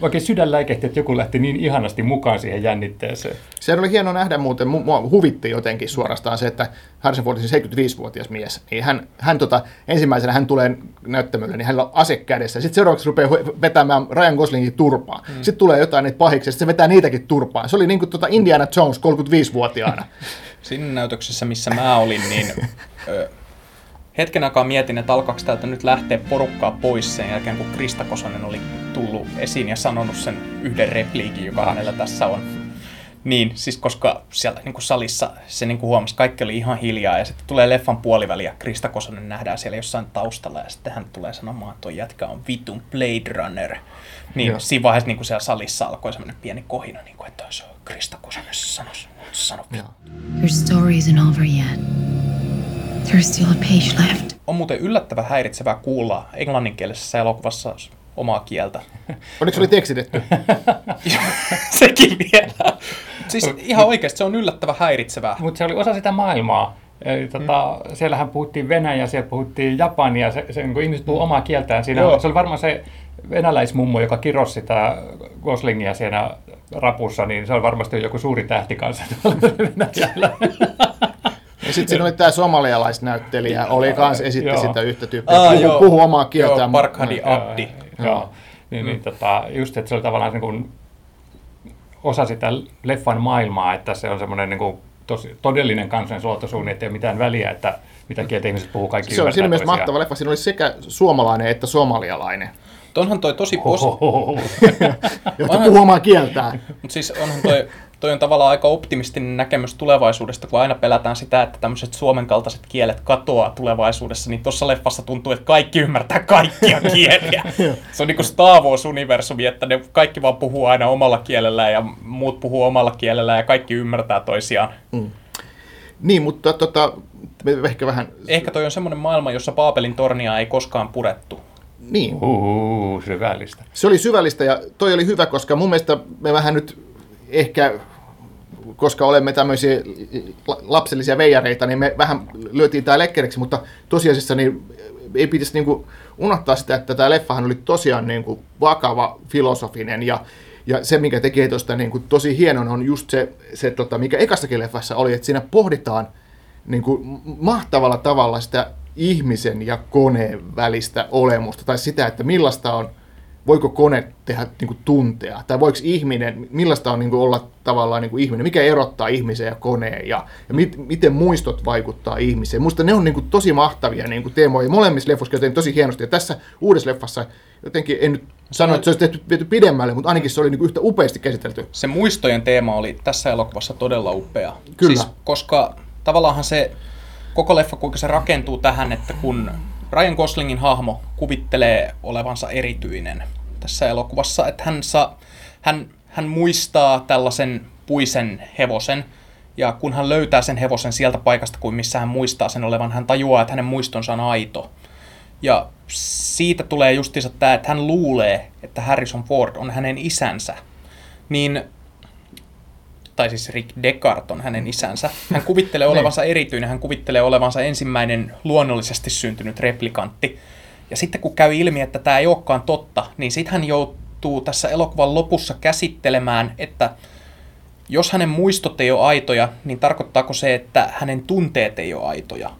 oikein sydän läikehti, että joku lähti niin ihanasti mukaan siihen jännitteeseen. Se oli hieno nähdä muuten, mua huvitti jotenkin suorastaan se, että Harrison Ford, siis 75-vuotias mies, niin hän, hän tota, ensimmäisenä hän tulee näyttämölle, niin hänellä on ase kädessä. Sitten seuraavaksi rupeaa vetämään Ryan Goslingin turpaan. Mm. Sitten tulee jotain niitä pahiksi, sitten se vetää niitäkin turpaan. Se oli niin kuin tota Indiana Jones 35-vuotiaana. Siinä näytöksessä, missä mä olin, niin hetken aikaa mietin, että alkaako täältä nyt lähteä porukkaa pois sen jälkeen, kun Krista Kosonen oli tullut esiin ja sanonut sen yhden repliikin, joka hänellä tässä on. Niin, siis koska siellä niin kuin salissa se niin kuin huomasi, kaikki oli ihan hiljaa ja sitten tulee leffan puoliväli ja Krista Kosonen nähdään siellä jossain taustalla ja sitten hän tulee sanomaan, että tuo jätkä on vitun Blade Runner. Niin Joo. siinä vaiheessa niin kuin siellä salissa alkoi semmoinen pieni kohina, niin kuin, että se on Krista Kosonen se sanoisi. Sano. Your story isn't over yet. There's still a page left. On muuten yllättävän häiritsevää kuulla englanninkielisessä elokuvassa omaa kieltä. Onneksi oli tekstitetty. Sekin vielä. Siis ihan oikeasti se on yllättävän häiritsevää. Mutta se oli osa sitä maailmaa. Eli, tota, Mm. Siellähän puhuttiin Venäjää, siellä puhuttiin Japania, se, se, niin ihmiset puhuu omaa kieltään. Siinä, Joo. se oli varmaan se venäläismummo, joka kirosi sitä Goslingia siinä rapussa, niin se on varmasti joku suuri tähti kanssa tuolla Venäjällä. Sitten siinä oli tämä somalialaisnäyttelijä, oli kans esitti Joo. sitä yhtä tyyppiä. Aa, puhu, joo. puhu omaa Joo, kieltään. Barkhadi Joo. Abdi. Joo. Niin, niin, tota, just, että se oli tavallaan niin kuin osa sitä leffan maailmaa, että se on semmoinen niin kuin tosi, todellinen kansansuotosuun, ettei ole mitään väliä, että mitä kieltä ihmiset puhuu, kaikki Se on siinä toisiaan. mahtava leffa. Siinä oli sekä suomalainen että somalialainen, Onhan toi tosi posi... Jotka puhuu omaa kieltään. Mutta siis onhan toi, toi on tavallaan aika optimistinen näkemys tulevaisuudesta, kun aina pelätään sitä, että tämmöiset suomen kaltaiset kielet katoaa tulevaisuudessa, niin tuossa leffassa tuntuu, että kaikki ymmärtää kaikkia kieliä. Se on niinku Star Wars-universumi, että ne kaikki vaan puhuu aina omalla kielellään ja muut puhuu omalla kielellään ja kaikki ymmärtää toisiaan. Niin, mutta tota, me ehkä vähän... Ehkä toi on semmoinen maailma, jossa Paapelin tornia ei koskaan purettu. Niin, Uhu, syvällistä. se oli syvällistä ja toi oli hyvä, koska mun mielestä me vähän nyt ehkä, koska olemme tämmöisiä la- lapsellisia veijareita, niin me vähän lyötiin tää lekkeriksi, mutta tosiasiassa niin ei pitäisi niinku unohtaa sitä, että tämä leffahan oli tosiaan niinku vakava, filosofinen ja ja se, mikä tekee tuosta niin kuin tosi hienon, on just se, se tota, mikä ekassakin leffassa oli, että siinä pohditaan niin kuin mahtavalla tavalla sitä ihmisen ja koneen välistä olemusta, tai sitä, että millaista on, voiko kone tehdä niin kuin tuntea, tai voiko ihminen, millaista on niin kuin olla tavallaan niin kuin ihminen, mikä erottaa ihmisen ja koneen, ja, ja mit, miten muistot vaikuttaa ihmiseen. Musta ne on niin kuin tosi mahtavia niin kuin teemoja, molemmissa leffoissa jotenkin tosi hienosti, ja tässä uudessa leffassa jotenkin, en nyt sano, että se olisi tehty viety pidemmälle, mutta ainakin se oli niin kuin yhtä upeasti käsitelty. se muistojen teema oli tässä elokuvassa todella upea. Kyllä. Siis, koska tavallaanhan se koko leffa, kuinka se rakentuu tähän, että kun Ryan Goslingin hahmo kuvittelee olevansa erityinen tässä elokuvassa, että hän, saa, hän, hän muistaa tällaisen puisen hevosen, ja kun hän löytää sen hevosen sieltä paikasta, kuin missä hän muistaa sen olevan, hän tajuaa, että hänen muistonsa on aito. Ja siitä tulee justiinsa tämä, että hän luulee, että Harrison Ford on hänen isänsä. Niin tai siis Rick Descartes on hänen isänsä. Hän kuvittelee olevansa erityinen, hän kuvittelee olevansa ensimmäinen luonnollisesti syntynyt replikantti. Ja sitten kun käy ilmi, että tämä ei olekaan totta, niin sitten hän joutuu tässä elokuvan lopussa käsittelemään, että jos hänen muistot ei ole aitoja, niin tarkoittaako se, että hänen tunteet ei ole aitoja?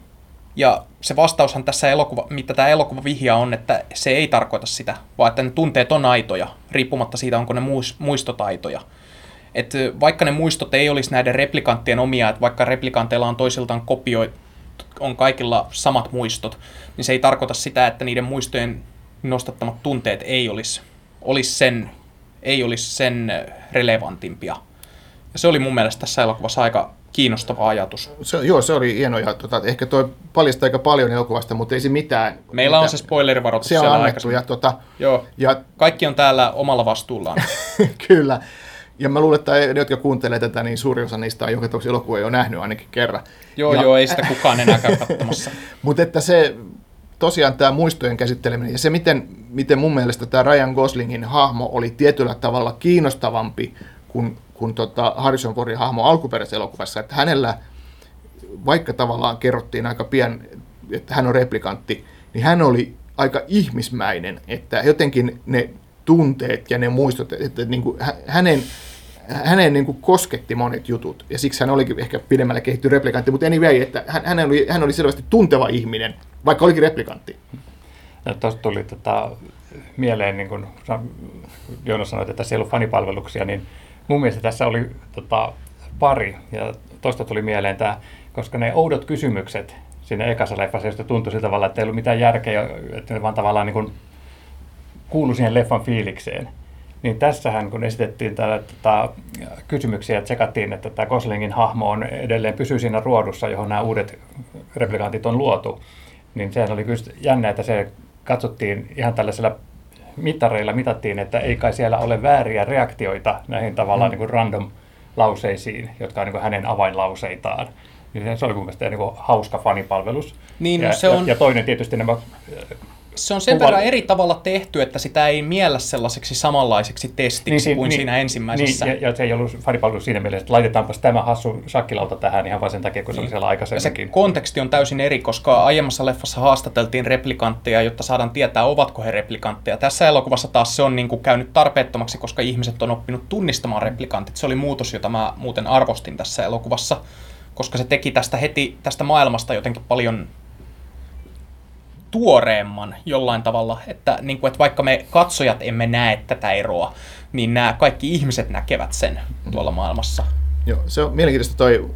Ja se vastaushan tässä elokuva, mitä tämä elokuva vihjaa on, että se ei tarkoita sitä, vaan että ne tunteet on aitoja, riippumatta siitä, onko ne muis- muistot aitoja. Et ö, vaikka ne muistot ei olisi näiden replikanttien omia, että vaikka replikanteilla on toisiltaan kopioit, on kaikilla samat muistot, niin se ei tarkoita sitä, että niiden muistojen nostattamat tunteet ei olisi, olisi sen, ei olisi sen relevantimpia. Ja se oli mun mielestä tässä elokuvassa aika kiinnostava ajatus. Se, joo, se oli hieno ja tota, ehkä toi paljastaa aika paljon elokuvasta, mutta ei se mitään. Meillä on mitä- se spoilerivaroitus se on siellä annettu ja, tota, Joo, ja kaikki on täällä omalla vastuullaan. kyllä. Ja mä luulen, että ne, jotka kuuntelee tätä, niin suuri osa niistä on joka tapauksessa elokuva jo nähnyt ainakin kerran. Joo, ja, joo, ei sitä kukaan enää käy katsomassa. Mutta että se tosiaan tämä muistojen käsitteleminen ja se, miten, miten mun mielestä tämä Ryan Goslingin hahmo oli tietyllä tavalla kiinnostavampi kuin, kuin tota Harrison Fordin hahmo alkuperäisessä elokuvassa, että hänellä, vaikka tavallaan kerrottiin aika pian, että hän on replikantti, niin hän oli aika ihmismäinen, että jotenkin ne tunteet ja ne muistot, että niin kuin hä- hänen, hänen niin kuin kosketti monet jutut, ja siksi hän olikin ehkä pidemmälle kehittynyt replikantti, mutta anyway, että hän, hän, oli, hän oli selvästi tunteva ihminen, vaikka olikin replikantti. Ja tuosta tuli tota, mieleen, niin kuin Joonas sanoi, että tässä ei ollut fanipalveluksia, niin mun mielestä tässä oli tota, pari. Ja tuosta tuli mieleen tämä, koska ne oudot kysymykset siinä ekassa leffassa, josta tuntui sillä tavalla, että ei ollut mitään järkeä, että ne vaan tavallaan niin kuin kuului siihen leffan fiilikseen. niin tässähän kun esitettiin tällä, tota, kysymyksiä ja tsekattiin, että tämä Goslingin hahmo on edelleen pysyy siinä ruodussa, johon nämä uudet replikantit on luotu, niin sehän oli kyllä jännä, että se katsottiin ihan tällaisella mittareilla mitattiin, että ei kai siellä ole vääriä reaktioita näihin tavallaan mm. niin kuin random lauseisiin, jotka on niin hänen avainlauseitaan. Niin se oli mun mielestä niin kuin hauska fanipalvelus. Niin, no ja, se on- ja, ja toinen tietysti nämä Se on sen Kuva- verran eri tavalla tehty, että sitä ei miellä sellaiseksi samanlaiseksi testiksi si- kuin siinä ensimmäisessä. Niin, ja, ja, se ei ollut fanipalvelus siinä mielessä, että laitetaanpas tämä hassu shakkilauta tähän ihan vain sen takia, kun se oli siellä Ja se aikaisemminkin. konteksti on täysin eri, koska aiemmassa leffassa haastateltiin replikantteja, jotta saadaan tietää, ovatko he replikantteja. Tässä elokuvassa taas se on niin kuin käynyt tarpeettomaksi, koska ihmiset on oppinut tunnistamaan replikantit. Se oli muutos, jota mä muuten arvostin tässä elokuvassa, koska se teki tästä heti tästä maailmasta jotenkin paljon tuoreemman jollain tavalla, että, niin kuin, että vaikka me katsojat emme näe tätä eroa, niin nämä kaikki ihmiset näkevät sen tuolla maailmassa. Joo, se on mielenkiintoista toi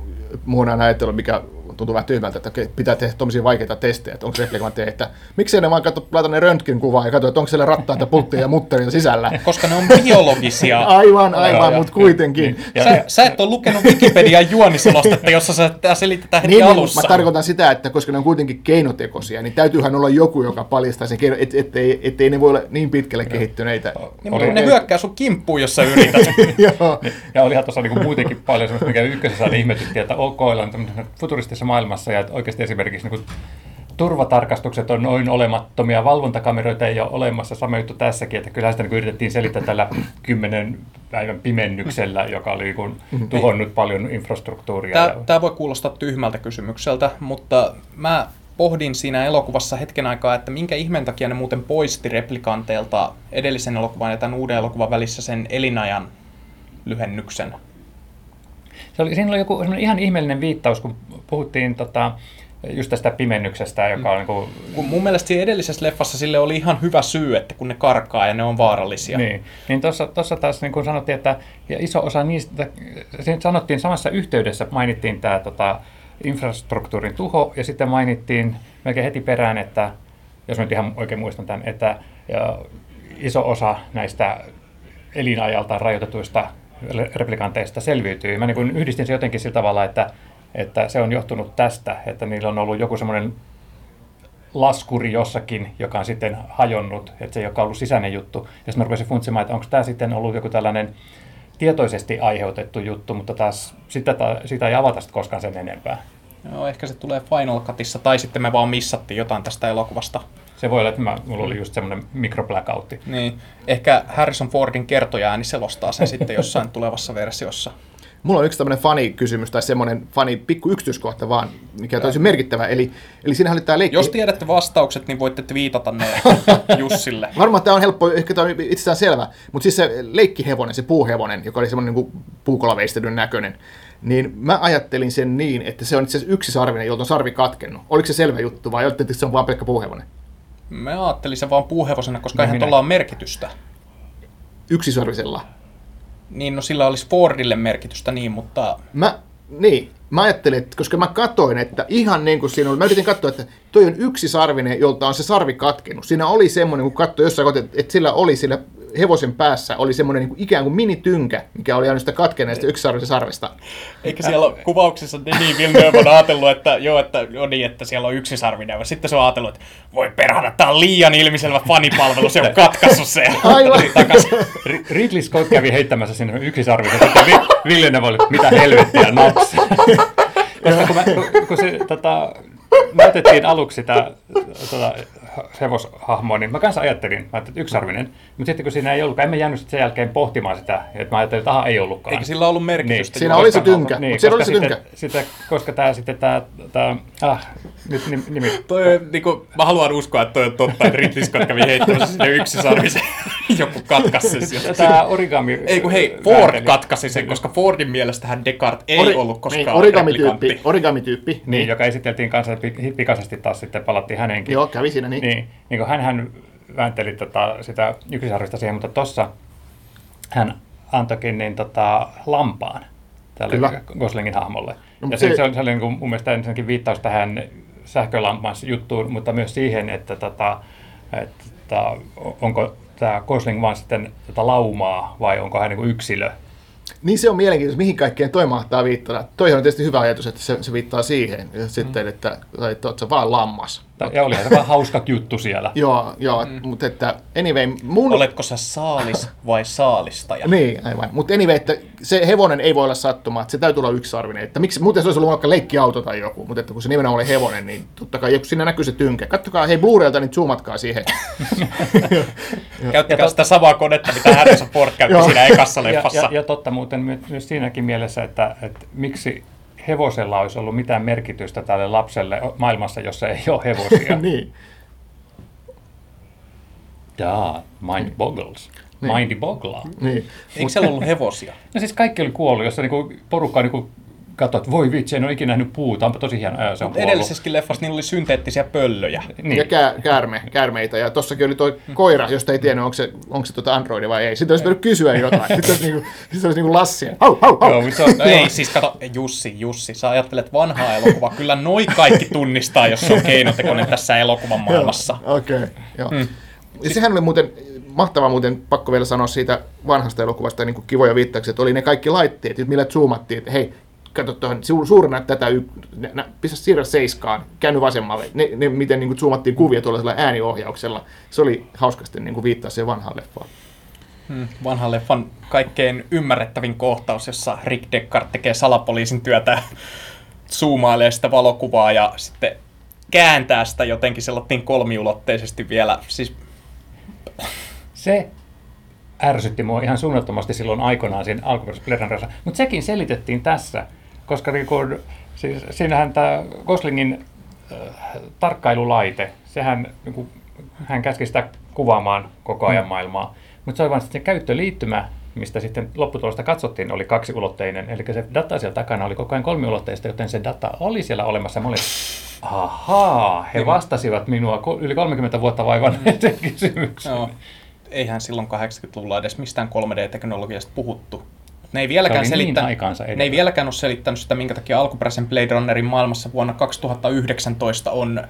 muun ajattelu, mikä tuntuu vähän tyhmältä, että okei, pitää tehdä tuommoisia vaikeita testejä, että onko replikantteja, että miksei ne vaan katso, laita ne röntgenkuvaa ja katso, että onko siellä rattaita, pultteja ja mutteria sisällä. Koska ne on biologisia. Aivan, aivan, mutta kuitenkin. Ja- Sä, sä et ole lukenut Wikipedian juoniselostetta, jossa se tää selitetään heti Niin, niin, alussa. mä tarkoitan sitä, että koska ne on kuitenkin keinotekoisia, niin täytyyhän olla joku, joka paljastaa sen keino, et, ettei, ettei ne voi olla niin pitkälle kehittyneitä. niin, mutta ne hyökkää sun kimppuun, jos sä yrität. Ja olihan tuossa niin muutenkin paljon semmoista, mikä ykkösessä aina ihmetytti, että ok, tämmöisessä futuristisessa maailmassa ja että oikeasti esimerkiksi niin kuin turvatarkastukset on noin olemattomia, valvontakameroita ei ole olemassa, sama juttu tässäkin, että kyllähän sitä niin yritettiin selittää tällä kymmenen päivän pimennyksellä, joka oli niin kuin tuhonnut paljon infrastruktuuria. Tämä, ja- tämä voi kuulostaa tyhmältä kysymykseltä, mutta mä pohdin siinä elokuvassa hetken aikaa, että minkä ihmeen takia ne muuten poisti replikanteilta edellisen elokuvan ja tämän uuden elokuvan välissä sen elinajan lyhennyksen. Se oli, siinä oli joku ihan ihmeellinen viittaus, kun puhuttiin tota, just tästä pimennyksestä, joka on niin kuin, mun mielestä siinä edellisessä leffassa sille oli ihan hyvä syy, että kun ne karkaa ja ne on vaarallisia. Niin, niin tuossa taas niin kuin sanottiin, että ja iso osa niistä, siinä sanottiin samassa yhteydessä, mainittiin tämä tota, infrastruktuurin tuho ja sitten mainittiin melkein heti perään, että jos mä nyt ihan oikein muistan tämän, että ja iso osa näistä elinajalta rajoitetuista replikanteista selviytyy. Mä niin yhdistin se jotenkin sillä tavalla, että, että se on johtunut tästä, että niillä on ollut joku semmoinen laskuri jossakin, joka on sitten hajonnut, että se ei olekaan ollut sisäinen juttu. Ja sitten mä rupesin funtsimaan, että onko tämä sitten ollut joku tällainen tietoisesti aiheutettu juttu, mutta taas sitä, sitä ei avata sitten koskaan sen enempää. Joo, ehkä se tulee Final Cutissa, tai sitten me vaan missattiin jotain tästä elokuvasta. Se voi olla, että mä, mulla oli just semmoinen mikroplackoutti. Niin, ehkä Harrison Fordin kertoja selostaa sen sitten jossain tulevassa versiossa. Mulla on yksi tämmöinen fani-kysymys tai semmoinen fani pikku yksityiskohta vaan, mikä on tosi merkittävä. Eli, eli siinähän oli tämä leikki. Jos tiedätte vastaukset, niin voitte twiitata ne Jussille. Varmaan tämä on helppo, ehkä tämä on itsestään selvä, mutta siis se leikkihevonen, se puuhevonen, joka oli semmoinen niin puukolaveistelyn näköinen, niin mä ajattelin sen niin, että se on itse asiassa yksisarvinen, jolta on sarvi katkennut. Oliko se selvä juttu vai ajattelin, että se on vaan pelkkä puuhevonen? Mä ajattelin sen vaan puuhevosena, koska No eihän minä- tuolla on merkitystä. Yksisarvisella. Niin, no sillä olisi Fordille merkitystä niin, mutta Mä, niin, mä ajattelin, että koska mä katoin, että ihan niin kuin siinä oli, mä yritin katsoa, että toi on yksisarvinen, jolta on se sarvi katkennut. Siinä oli semmoinen, kun katsoi jossain kohtaa, että, että sillä oli sillä hevosen päässä oli semmoinen niin kuin ikään kuin minitynkä, mikä oli aina sitä katkenneesta yksisarvisen sarvesta. Eikä siellä ole kuvauksissa Denis Villeneuve on ajatellut, että joo, että on niin, että siellä on yksisarvinen. Sitten se on ajatellut, että voi perhana, tää on liian ilmiselvä fanipalvelu, se on katkaissut se. Aivan. Ridley Scott kävi heittämässä sinne yksisarvisen, sitten Vi- Villeneuve oli, mitä helvettiä, naps. Koska kun, mä, kun se tota, näytettiin aluksi sitä tota, hevoshahmoa, niin mä kanssa ajattelin, mä ajattelin, että yksisarvinen, mutta sitten kun siinä ei ollutkaan, emme jäänyt sen jälkeen pohtimaan sitä, että mä ajattelin, että aha, ei ollutkaan. Eikä sillä ollut merkitystä. Siinä Joo. oli se tynkä, niin, mutta siellä oli se tynkä. Sitten, sitten, koska tämä sitten tämä, tämä ah, nyt nim- nimi, Toi, on niinku, mä haluan uskoa, että toi on totta, että Ridley Scott kävi heittämässä sinne yksisarvisen. Joku katkaisi sen sieltä. tämä origami. Ei kun hei, Ford väänteli. katkaisi sen, koska Fordin mielestähän Descartes ei Ori- ollut koskaan niin, origamityyppi, origamityyppi. Niin, joka esiteltiin kanssa pikaisesti taas sitten palattiin häneenkin. Joo, kävi siinä niin. Niin, niin kuin hän väänteli tota, sitä yksisarvista siihen, mutta tossa hän antoikin niin, tota, lampaan tälle Kyllä. Goslingin hahmolle. No, ja se, se- on, se oli niin kuin, mun mielestä ensinnäkin viittaus tähän sähkölampan juttuun, mutta myös siihen, että, tota, että onko tämä Gosling vaan sitten tätä laumaa vai onko hän niin kuin yksilö? Niin se on mielenkiintoista, mihin kaikkeen toi mahtaa viittaa. Toi on tietysti hyvä ajatus, että se, se viittaa siihen. Ja sitten, Mm. että, että oot sä vaan lammas. Ja olihan se vaan hauska juttu siellä. Joo, joo mm. mutta että anyway, mun... Oletko sä saalis vai saalistaja? Niin, aivan. Mutta anyway, että se hevonen ei voi olla sattuma, että se täytyy olla yksisarvinen. Että miksi, muuten se olisi ollut vaikka leikkiauto tai joku, mutta että kun se nimenomaan oli hevonen, niin totta kai, ja siinä näkyy se tynkä. Kattokaa, hei Blu-raylta, niin zoomatkaa siihen. Käyttäkää sitä samaa konetta, mitä Harrison Ford käytti siinä ekassa Ja, leffassa. ja, ja totta muuten my- myös siinäkin mielessä, että, että miksi hevosella olisi ollut mitään merkitystä tälle lapselle maailmassa, jossa ei ole hevosia. niin. Jaa, mind boggles. Niin. Mindy bogglaa. niin. Eikö siellä ollut hevosia? No siis kaikki oli kuollut, jossa niinku porukka niinku katsoi, että voi vitsi, en ole ikinä nähnyt puuta, onpa tosi hieno, Ää, se on edellisessäkin leffassa niillä oli synteettisiä pöllöjä. Ja Niin. kää, käärme, käärmeitä. Ja tossakin oli toi koira, josta ei tiennyt, onko se, onko se tuota Androidi vai ei. Sitten olisi pitänyt kysyä jotain. Sitten olisi, niinku, sitten olisi niinku Lassia. Hau, hau, hau. Joo, mutta se on, No ei, siis kato, Jussi, Jussi, sä ajattelet vanhaa elokuvaa. Kyllä noi kaikki tunnistaa, jos se on keinotekoinen tässä elokuvan maailmassa. Okei, okay, joo. Mm. Ja sehän oli muuten mahtavaa muuten, pakko vielä sanoa siitä vanhasta elokuvasta niin kuin kivoja viittauksia, että oli ne kaikki laitteet, millä zoomattiin, että hei, kato tuohon, su- suurena tätä, y- nä- pistä siirrä seiskaan, käänny vasemmalle, ne, ne miten niin kuin zoomattiin kuvia tuollaisella ääniohjauksella, se oli hauskasti niin kuin viittaa siihen vanhaan leffaan. Hmm, vanhan leffan kaikkein ymmärrettävin kohtaus, jossa Rick Deckard tekee salapoliisin työtä, zoomailee sitä valokuvaa ja sitten kääntää sitä jotenkin sellainen kolmiulotteisesti vielä. Siis se ärsytti mua ihan suunnattomasti silloin aikoinaan siinä alkuperäisessä. Mutta sekin selitettiin tässä, koska niin kun, siis, siinähän tämä Goslingin äh, tarkkailulaite, sehän niin kun, hän käski sitä kuvaamaan koko ajan Mm. maailmaa. Mutta se oli vain se käyttöliittymä, mistä sitten lopputulosta katsottiin, oli kaksiulotteinen. Eli se data siellä takana oli koko ajan kolmiulotteista, joten se data oli siellä olemassa. Mä olin, ahaa, he vastasivat minua yli 30 vuotta vaivanneeseen kysymykseen. Joo. Eihän silloin 80-luvulla edes mistään 3D-teknologiasta puhuttu. Ne ei vieläkään, niin ne ei vieläkään ole selittänyt sitä, minkä takia alkuperäisen Blade Runnerin maailmassa vuonna 2019 on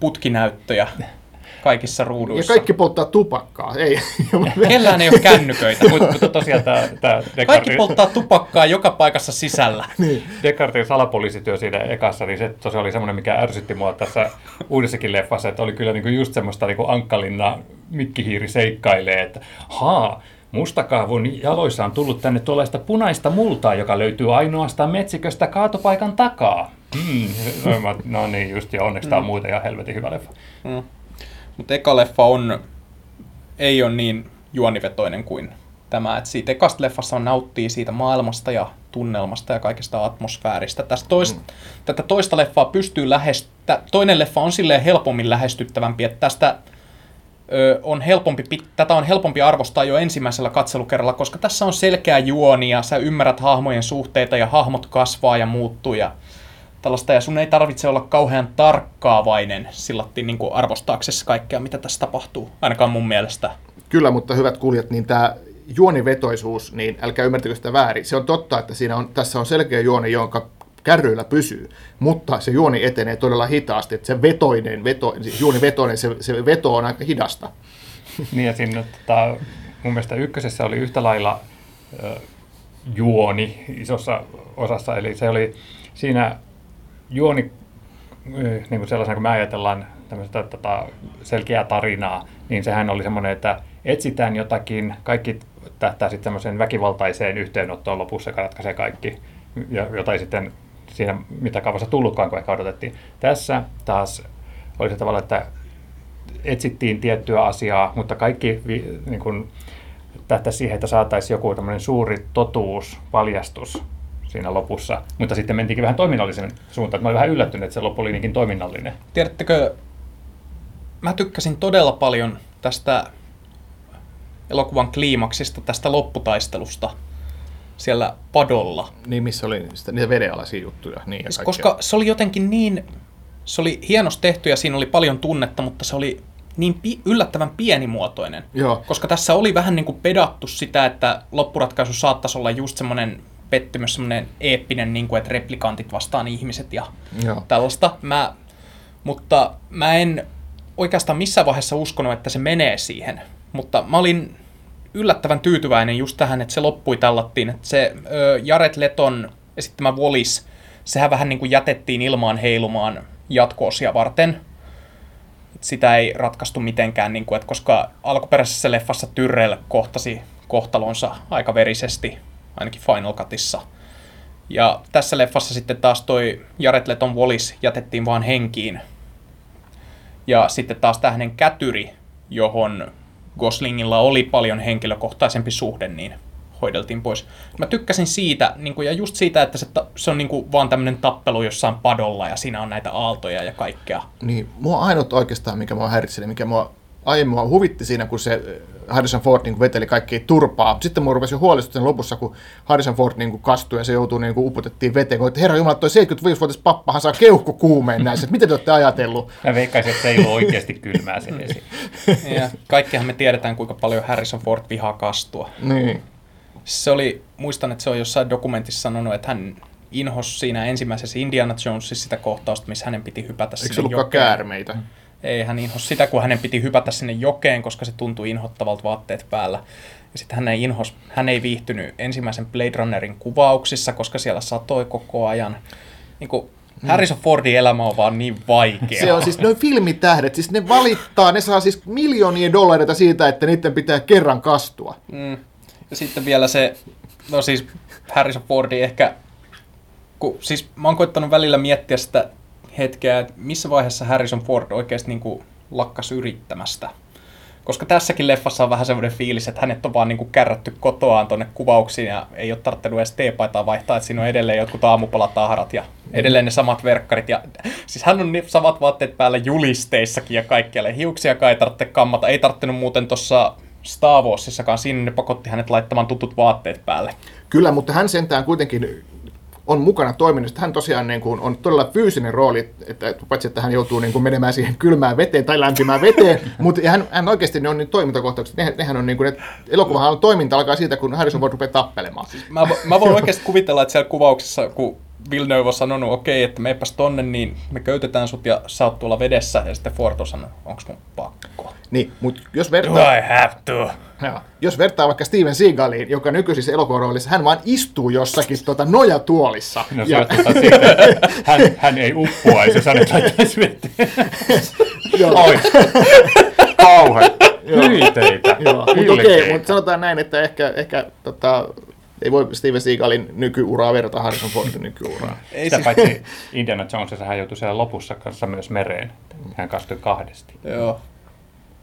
putkinäyttöjä kaikissa Ja ruuduissa. kaikki polttaa tupakkaa, ei. Kellään ei ole kännyköitä. Mutta, tosiaan tämä, tämä Kaikki Descartin, polttaa tupakkaa joka paikassa sisällä. niin. Descartin salapoliisityö siinä ekassa, niin se tosiaan oli semmoinen, mikä ärsytti mua tässä uudessakin leffassa, että oli kyllä niinku just semmoista niinku ankkalinna mikkihiiri seikkailee, että haa, Mustakaavun jaloissa on tullut tänne tuollaista punaista multaa, joka löytyy ainoastaan metsiköstä kaatopaikan takaa. Hmm. Mä- No niin, just jo, onneksi tämä on muuten ihan helvetin hyvä leffa. Mm. Mutta eka leffa on, ei ole niin juonivetoinen kuin tämä. Et siitä ekasta leffassa on nauttii siitä maailmasta ja tunnelmasta ja kaikesta atmosfääristä. Tästä toista, mm. Tätä toista leffaa pystyy lähestyä. Toinen leffa on silleen helpommin lähestyttävämpi, että tästä ö, on helpompi, tätä on helpompi arvostaa jo ensimmäisellä katselukerralla, koska tässä on selkeä juoni ja sä ymmärrät hahmojen suhteita ja hahmot kasvaa ja muuttuu ja tällaista, ja sun ei tarvitse olla kauhean tarkkaavainen sillattiin niin kuin arvostaaksesi kaikkea, mitä tässä tapahtuu, ainakaan mun mielestä. Kyllä, mutta hyvät kuulijat, niin tämä juonivetoisuus, niin älkää ymmärtäkö sitä väärin. Se on totta, että siinä on, tässä on selkeä juoni, jonka kärryillä pysyy, mutta se juoni etenee todella hitaasti, että se vetoinen, veto, siis juonivetoinen, se, se veto on aika hidasta. Niin ja siinä tota, mun mielestä ykkösessä oli yhtä lailla ö, juoni isossa osassa, eli se oli siinä juoni niin kuin sellaisena, kun me ajatellaan tota, selkeää tarinaa, niin sehän oli semmoinen, että etsitään jotakin, kaikki tähtää sitten semmoiseen väkivaltaiseen yhteenottoon lopussa, ratkaisee kaikki, ja jota ei sitten siinä mittakaavassa tullutkaan, kun ehkä odotettiin. Tässä taas oli se tavalla, että etsittiin tiettyä asiaa, mutta kaikki niin kuin, tähtäisi siihen, että saataisiin joku tämmöinen suuri totuus, paljastus siinä lopussa. Mutta sitten mentiinkin vähän toiminnallisen suuntaan. Mä olin vähän yllättynyt, että se loppu oli niinkin toiminnallinen. Tiedättekö, mä tykkäsin todella paljon tästä elokuvan kliimaksista, tästä lopputaistelusta siellä padolla. Niin, missä oli sitä, niitä vedenalaisia juttuja. Niin, ja Siis koska se oli jotenkin niin, se oli hienosti tehty ja siinä oli paljon tunnetta, mutta se oli niin pi- yllättävän pienimuotoinen. Joo. Koska tässä oli vähän niin kuin pedattu sitä, että loppuratkaisu saattaisi olla just semmoinen pettymys, semmoinen eeppinen, niin kuin, että replikantit vastaan ihmiset ja Joo. tällaista. Mä, mutta mä en oikeastaan missään vaiheessa uskonut, että se menee siihen. Mutta mä olin yllättävän tyytyväinen just tähän, että se loppui tallattiin. Että se ö, Jared Leton esittämä Wallis, sehän vähän niin kuin jätettiin ilmaan heilumaan jatkoosia varten. Et sitä ei ratkaistu mitenkään, niin kuin, että koska alkuperäisessä leffassa Tyrrell kohtasi kohtalonsa aika verisesti, ainakin Final Cutissa. Ja tässä leffassa sitten taas toi Jared Leton Wallis jätettiin vaan henkiin. Ja sitten taas tämä hänen kätyri, johon Goslingilla oli paljon henkilökohtaisempi suhde, niin hoideltiin pois. Mä tykkäsin siitä, niin kuin, ja just siitä, että se, ta- se on niin kuin, vaan tämmöinen tappelu jossain padolla, ja siinä on näitä aaltoja ja kaikkea. Niin, mua ainut oikeastaan, mikä mua häiritseli, mikä mua aiemmin huvitti siinä, kun se Harrison Ford niin veteli kaikki turpaa. Sitten mua rupesi jo huolestuttaa lopussa, kun Harrison Ford niin kuin kastui ja se joutuu niin kuin upotettiin veteen. Kun, että herra Jumala, toi 75-vuotias pappahan saa keuhkokuumeen näissä. Että mitä te olette ajatellut? Mä veikkaisin, että se ei ollut oikeasti kylmää se vesi. Ja kaikkihan me tiedetään, kuinka paljon Harrison Ford vihaa kastua. Niin. Se oli, muistan, että se on jossain dokumentissa sanonut, että hän inhos siinä ensimmäisessä Indiana Jonesissa sitä kohtausta, missä hänen piti hypätä Eikö sinne se ollutkaan jokeen. käärmeitä? Ei, hän inhos sitä, kun hänen piti hypätä sinne jokeen, koska se tuntui inhottavalta vaatteet päällä. Ja sitten hän ei, inhos, hän ei viihtynyt ensimmäisen Blade Runnerin kuvauksissa, koska siellä satoi koko ajan. Niin kuin Harrison Fordin elämä on vaan niin vaikea. Se on siis, noin filmitähdet, siis ne valittaa, ne saa siis miljoonia dollareita siitä, että niiden pitää kerran kastua. Mm. Ja sitten vielä se, no siis Harrison Fordi ehkä, kun, siis mä oon koittanut välillä miettiä sitä hetkeä, että missä vaiheessa Harrison Ford oikeasti niin kuin lakkas yrittämästä. Koska tässäkin leffassa on vähän semmoinen fiilis, että hänet on vaan niin kuin kärrätty kotoaan tonne kuvauksiin ja ei ole tarvinnut edes teepaitaa vaihtaa, että siinä on edelleen jotkut aamupalataharat ja edelleen ne samat verkkarit. Ja, siis hän on ne samat vaatteet päällä julisteissakin ja kaikkialle. Hiuksiakaan ei tarvitse kammata. Ei tarvinnut muuten tuossa Star Warsissakaan. Siinä ne pakotti hänet laittamaan tutut vaatteet päälle. Kyllä, mutta hän sentään kuitenkin on mukana toiminnassa. Hän tosiaan niin kuin on todella fyysinen rooli, että paitsi että hän joutuu niin kuin menemään siihen kylmään veteen tai lämpimään veteen, mutta hän, hän oikeasti ne on niin toimintakohtaukset. Ne, nehän on niin kuin, että elokuvahan on toiminta alkaa siitä, kun Harrison Ford rupeaa tappelemaan. Mä, vo- mä voin oikeasti kuvitella, että siellä kuvauksessa, kun Villeneuve on sanonut, okei, että meepäs tonne, niin me köytetään sut ja sä oot tuolla vedessä. Ja sitten Ford on sanonut, onks mun pakko? Niin, mutta jos Do vertaa, I have to? Joo. jos vertaa vaikka Steven Seagaliin, joka nykyisissä elokuvaroolissa, hän vaan istuu jossakin tota nojatuolissa. No ja, siitä, että hän, hän ei uppoaisi, jos hänet laittaisi veteen. joo, Oi. Kauhe. Hyi teitä. joo. Mutta okei, Ilkeitä. mutta sanotaan näin, että ehkä, ehkä tota, ei voi Steven Seagalin nykyuraa verrata Harrison Fordin nykyuraan. Ei Sitä siis, paitsi Indiana Jonesissa hän joutui siellä lopussa kanssa myös mereen. Hän kastui kahdesti. joo.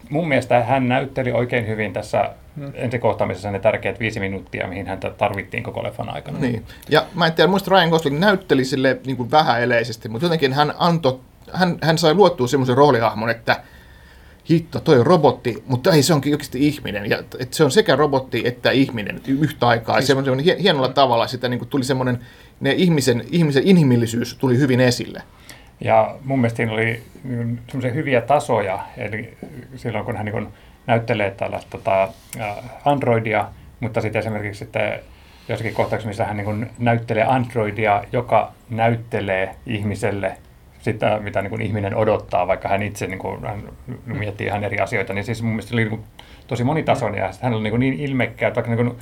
Mun mielestä hän näytteli oikein hyvin tässä ensikohtaamisessa ne tärkeät viisi minuuttia, mihin häntä tarvittiin koko leffan aikana. Niin. Ja mä en tiedä, muista Ryan Gosling näytteli sille niin kuin vähäeleisesti, mutta jotenkin hän antoi, hän, hän sai luottua semmoisen roolihahmon, että hitto, toi on robotti, mutta ei se onkin oikeasti ihminen. Ja että se on sekä robotti että ihminen yhtä aikaa. Siis, semmoinen hie- hienolla tavalla sitä niin kuin tuli semmoinen, ne ihmisen, ihmisen inhimillisyys tuli hyvin esille. Ja mun mielestä siinä oli mm, semmoisia hyviä tasoja, eli silloin kun hän niin näyttelee tällaista tota, androidia, mutta sitten esimerkiksi sitten jossakin kohtauksessa, missä hän niin näyttelee androidia, joka näyttelee ihmiselle sitä, mitä niin kun ihminen odottaa, vaikka hän itse niin kun, hän miettii ihan eri asioita, niin siis mun mielestä oli niin kun tosi monitasoinen ja hän oli niin, kun niin että vaikka niin kun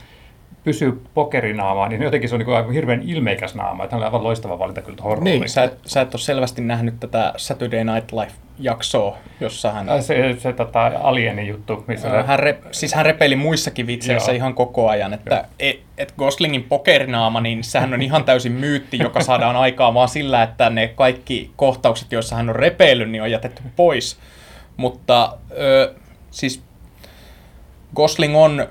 pysyy pokerinaamaan, niin jotenkin se on niin hirveän ilmeikäs naama, että hän oli aivan loistava valinta kyllä tuohon Niin. Sä et, sä et ole selvästi nähnyt tätä Saturday Night Live-jaksoa, jossa hän... Äh, Se, se tota, alieni juttu, missä se, Hän, re, siis hän repeili muissakin vitseissä Joo. ihan koko ajan, että et, et Goslingin pokerinaama, niin sehän on ihan täysin myytti, joka saadaan aikaan vaan sillä, että ne kaikki kohtaukset, joissa hän on repeillyt, niin on jätetty pois. Mutta ö, siis Gosling on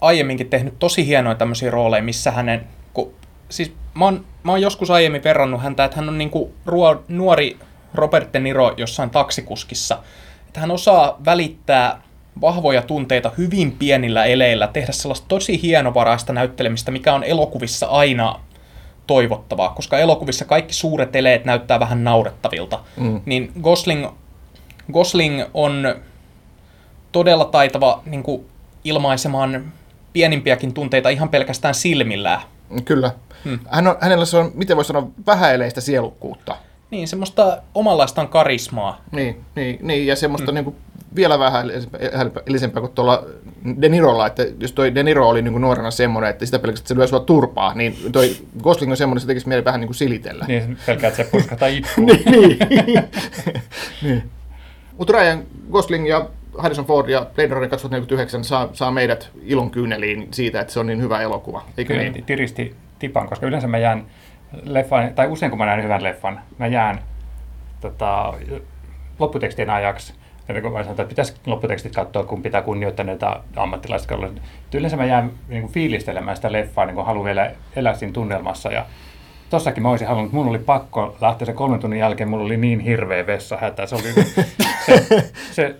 aiemminkin tehnyt tosi hienoja tämmöisiä rooleja, missä hänen, kun, siis mä oon, mä oon joskus aiemmin verrannut häntä, että hän on niinku ruo, nuori Robert De Niro jossain taksikuskissa. Että hän osaa välittää vahvoja tunteita hyvin pienillä eleillä, tehdä sellaista tosi hienovaraista näyttelemistä, mikä on elokuvissa aina toivottavaa, koska elokuvissa kaikki suuret eleet näyttää vähän naurettavilta. Mm. Niin Gosling, Gosling on todella taitava niin kuin, ilmaisemaan pienimpiäkin tunteita ihan pelkästään silmillään. Kyllä. Hmm. Hän on, hänellä se on, miten voisi sanoa, vähäeleistä sielukkuutta. Niin, semmoista omanlaistaan karismaa. Niin, niin, niin ja semmoista hmm. niin kuin vielä vähän elisempää kuin tuolla De Nirolla, että jos toi De Niro oli niin nuorena semmoinen, että sitä pelkästään se lyö sua turpaa, niin toi Gosling on semmoinen, että se tekisi mieli vähän niin kuin silitellä. Niin, pelkää, että se puskata itkuu. niin. niin. Mutta Ryan Gosling ja Harrison Ford ja Blade Runner 2049 saa, saa meidät ilon kyyneliin siitä, että se on niin hyvä elokuva. Eikö Kyllä niin? tiristi tipan, koska yleensä mä jään leffan, tai usein kun mä näen hyvän leffan, mä jään tota, lopputekstien ajaksi ja kun mä sanoin, että pitäisi lopputekstit katsoa, kun pitää kunnioittaa näitä ammattilaisia. Yleensä mä jään niin kuin fiilistelemään sitä leffaa, niin kuin haluan vielä elää siinä tunnelmassa. Ja tossakin mä olisin halunnut, mun oli pakko lähteä sen kolmen tunnin jälkeen, mulla oli niin hirveä vessahätä. Se, oli, se, se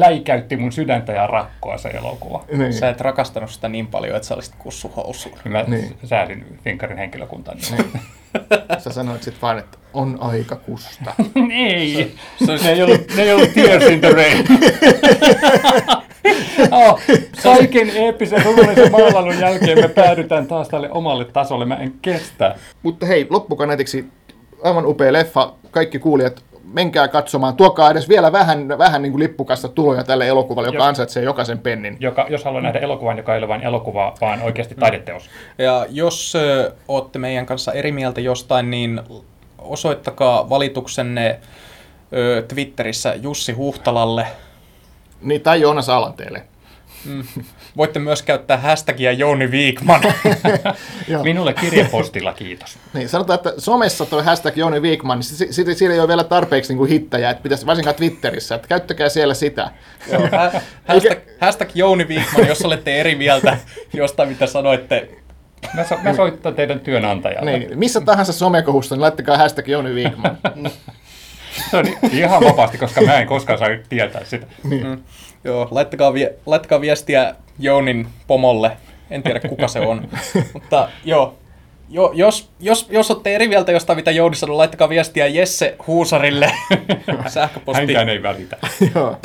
läikäytti mun sydäntä ja rakkoa se elokuva. Niin. Sä et rakastanut sitä niin paljon, että sä olisit kussuhousuun. Niin mä niin. säädin Finkarin henkilökuntaa. Niin. Sä sanoit sitten vaan, että on aika kusta. ei, se, se, ne, ei ollut, ne ei ollut Tears in the Rain. oh, kaiken eeppisen runollisen maalailun jälkeen me päädytään taas tälle omalle tasolle. Mä en kestä. Mutta hei, loppukaneetiksi aivan upea leffa. Kaikki kuulijat menkää katsomaan, tuokaa edes vielä vähän, vähän niin kuin lippukasta tuloja tälle elokuvalle, joka jos, ansaitsee jokaisen pennin. Joka, jos haluaa nähdä elokuvan, joka ei ole vain elokuva, vaan oikeasti mm. taideteos. Ja jos ö, olette meidän kanssa eri mieltä jostain, niin osoittakaa valituksenne ö, Twitterissä Jussi Huhtalalle. Niin, tai Joonas Alanteelle. Mm. Voitte myös käyttää hashtagia Jouni Viikman. Minulle kirjepostilla, kiitos. Niin, sanotaan, että somessa tuo hashtag Jouni Viikman, niin si- siellä ei ole vielä tarpeeksi niin kuin hittäjää, että pitäisi varsinkaan Twitterissä, että käyttäkää siellä sitä. Joo, ha- hashtag, hashtag Jouni Viikman, jos olette eri mieltä jostain, mitä sanoitte Mä, so, mä soittan teidän työnantajalle. Niin, missä tahansa somekohussa, niin laittakaa hashtag Jouni Viikman. Se on ihan vapaasti, koska mä en koskaan saa tietää sitä. Niin. Mm. Joo, laittakaa, vie, laittakaa viestiä Jounin pomolle. En tiedä, kuka se on. Mutta joo, jo, jos, jos, jos olette eri mieltä jostain, mitä Jouni sanoi, laittakaa viestiä Jesse Huusarille sähköposti. Hänkään ei välitä. joo.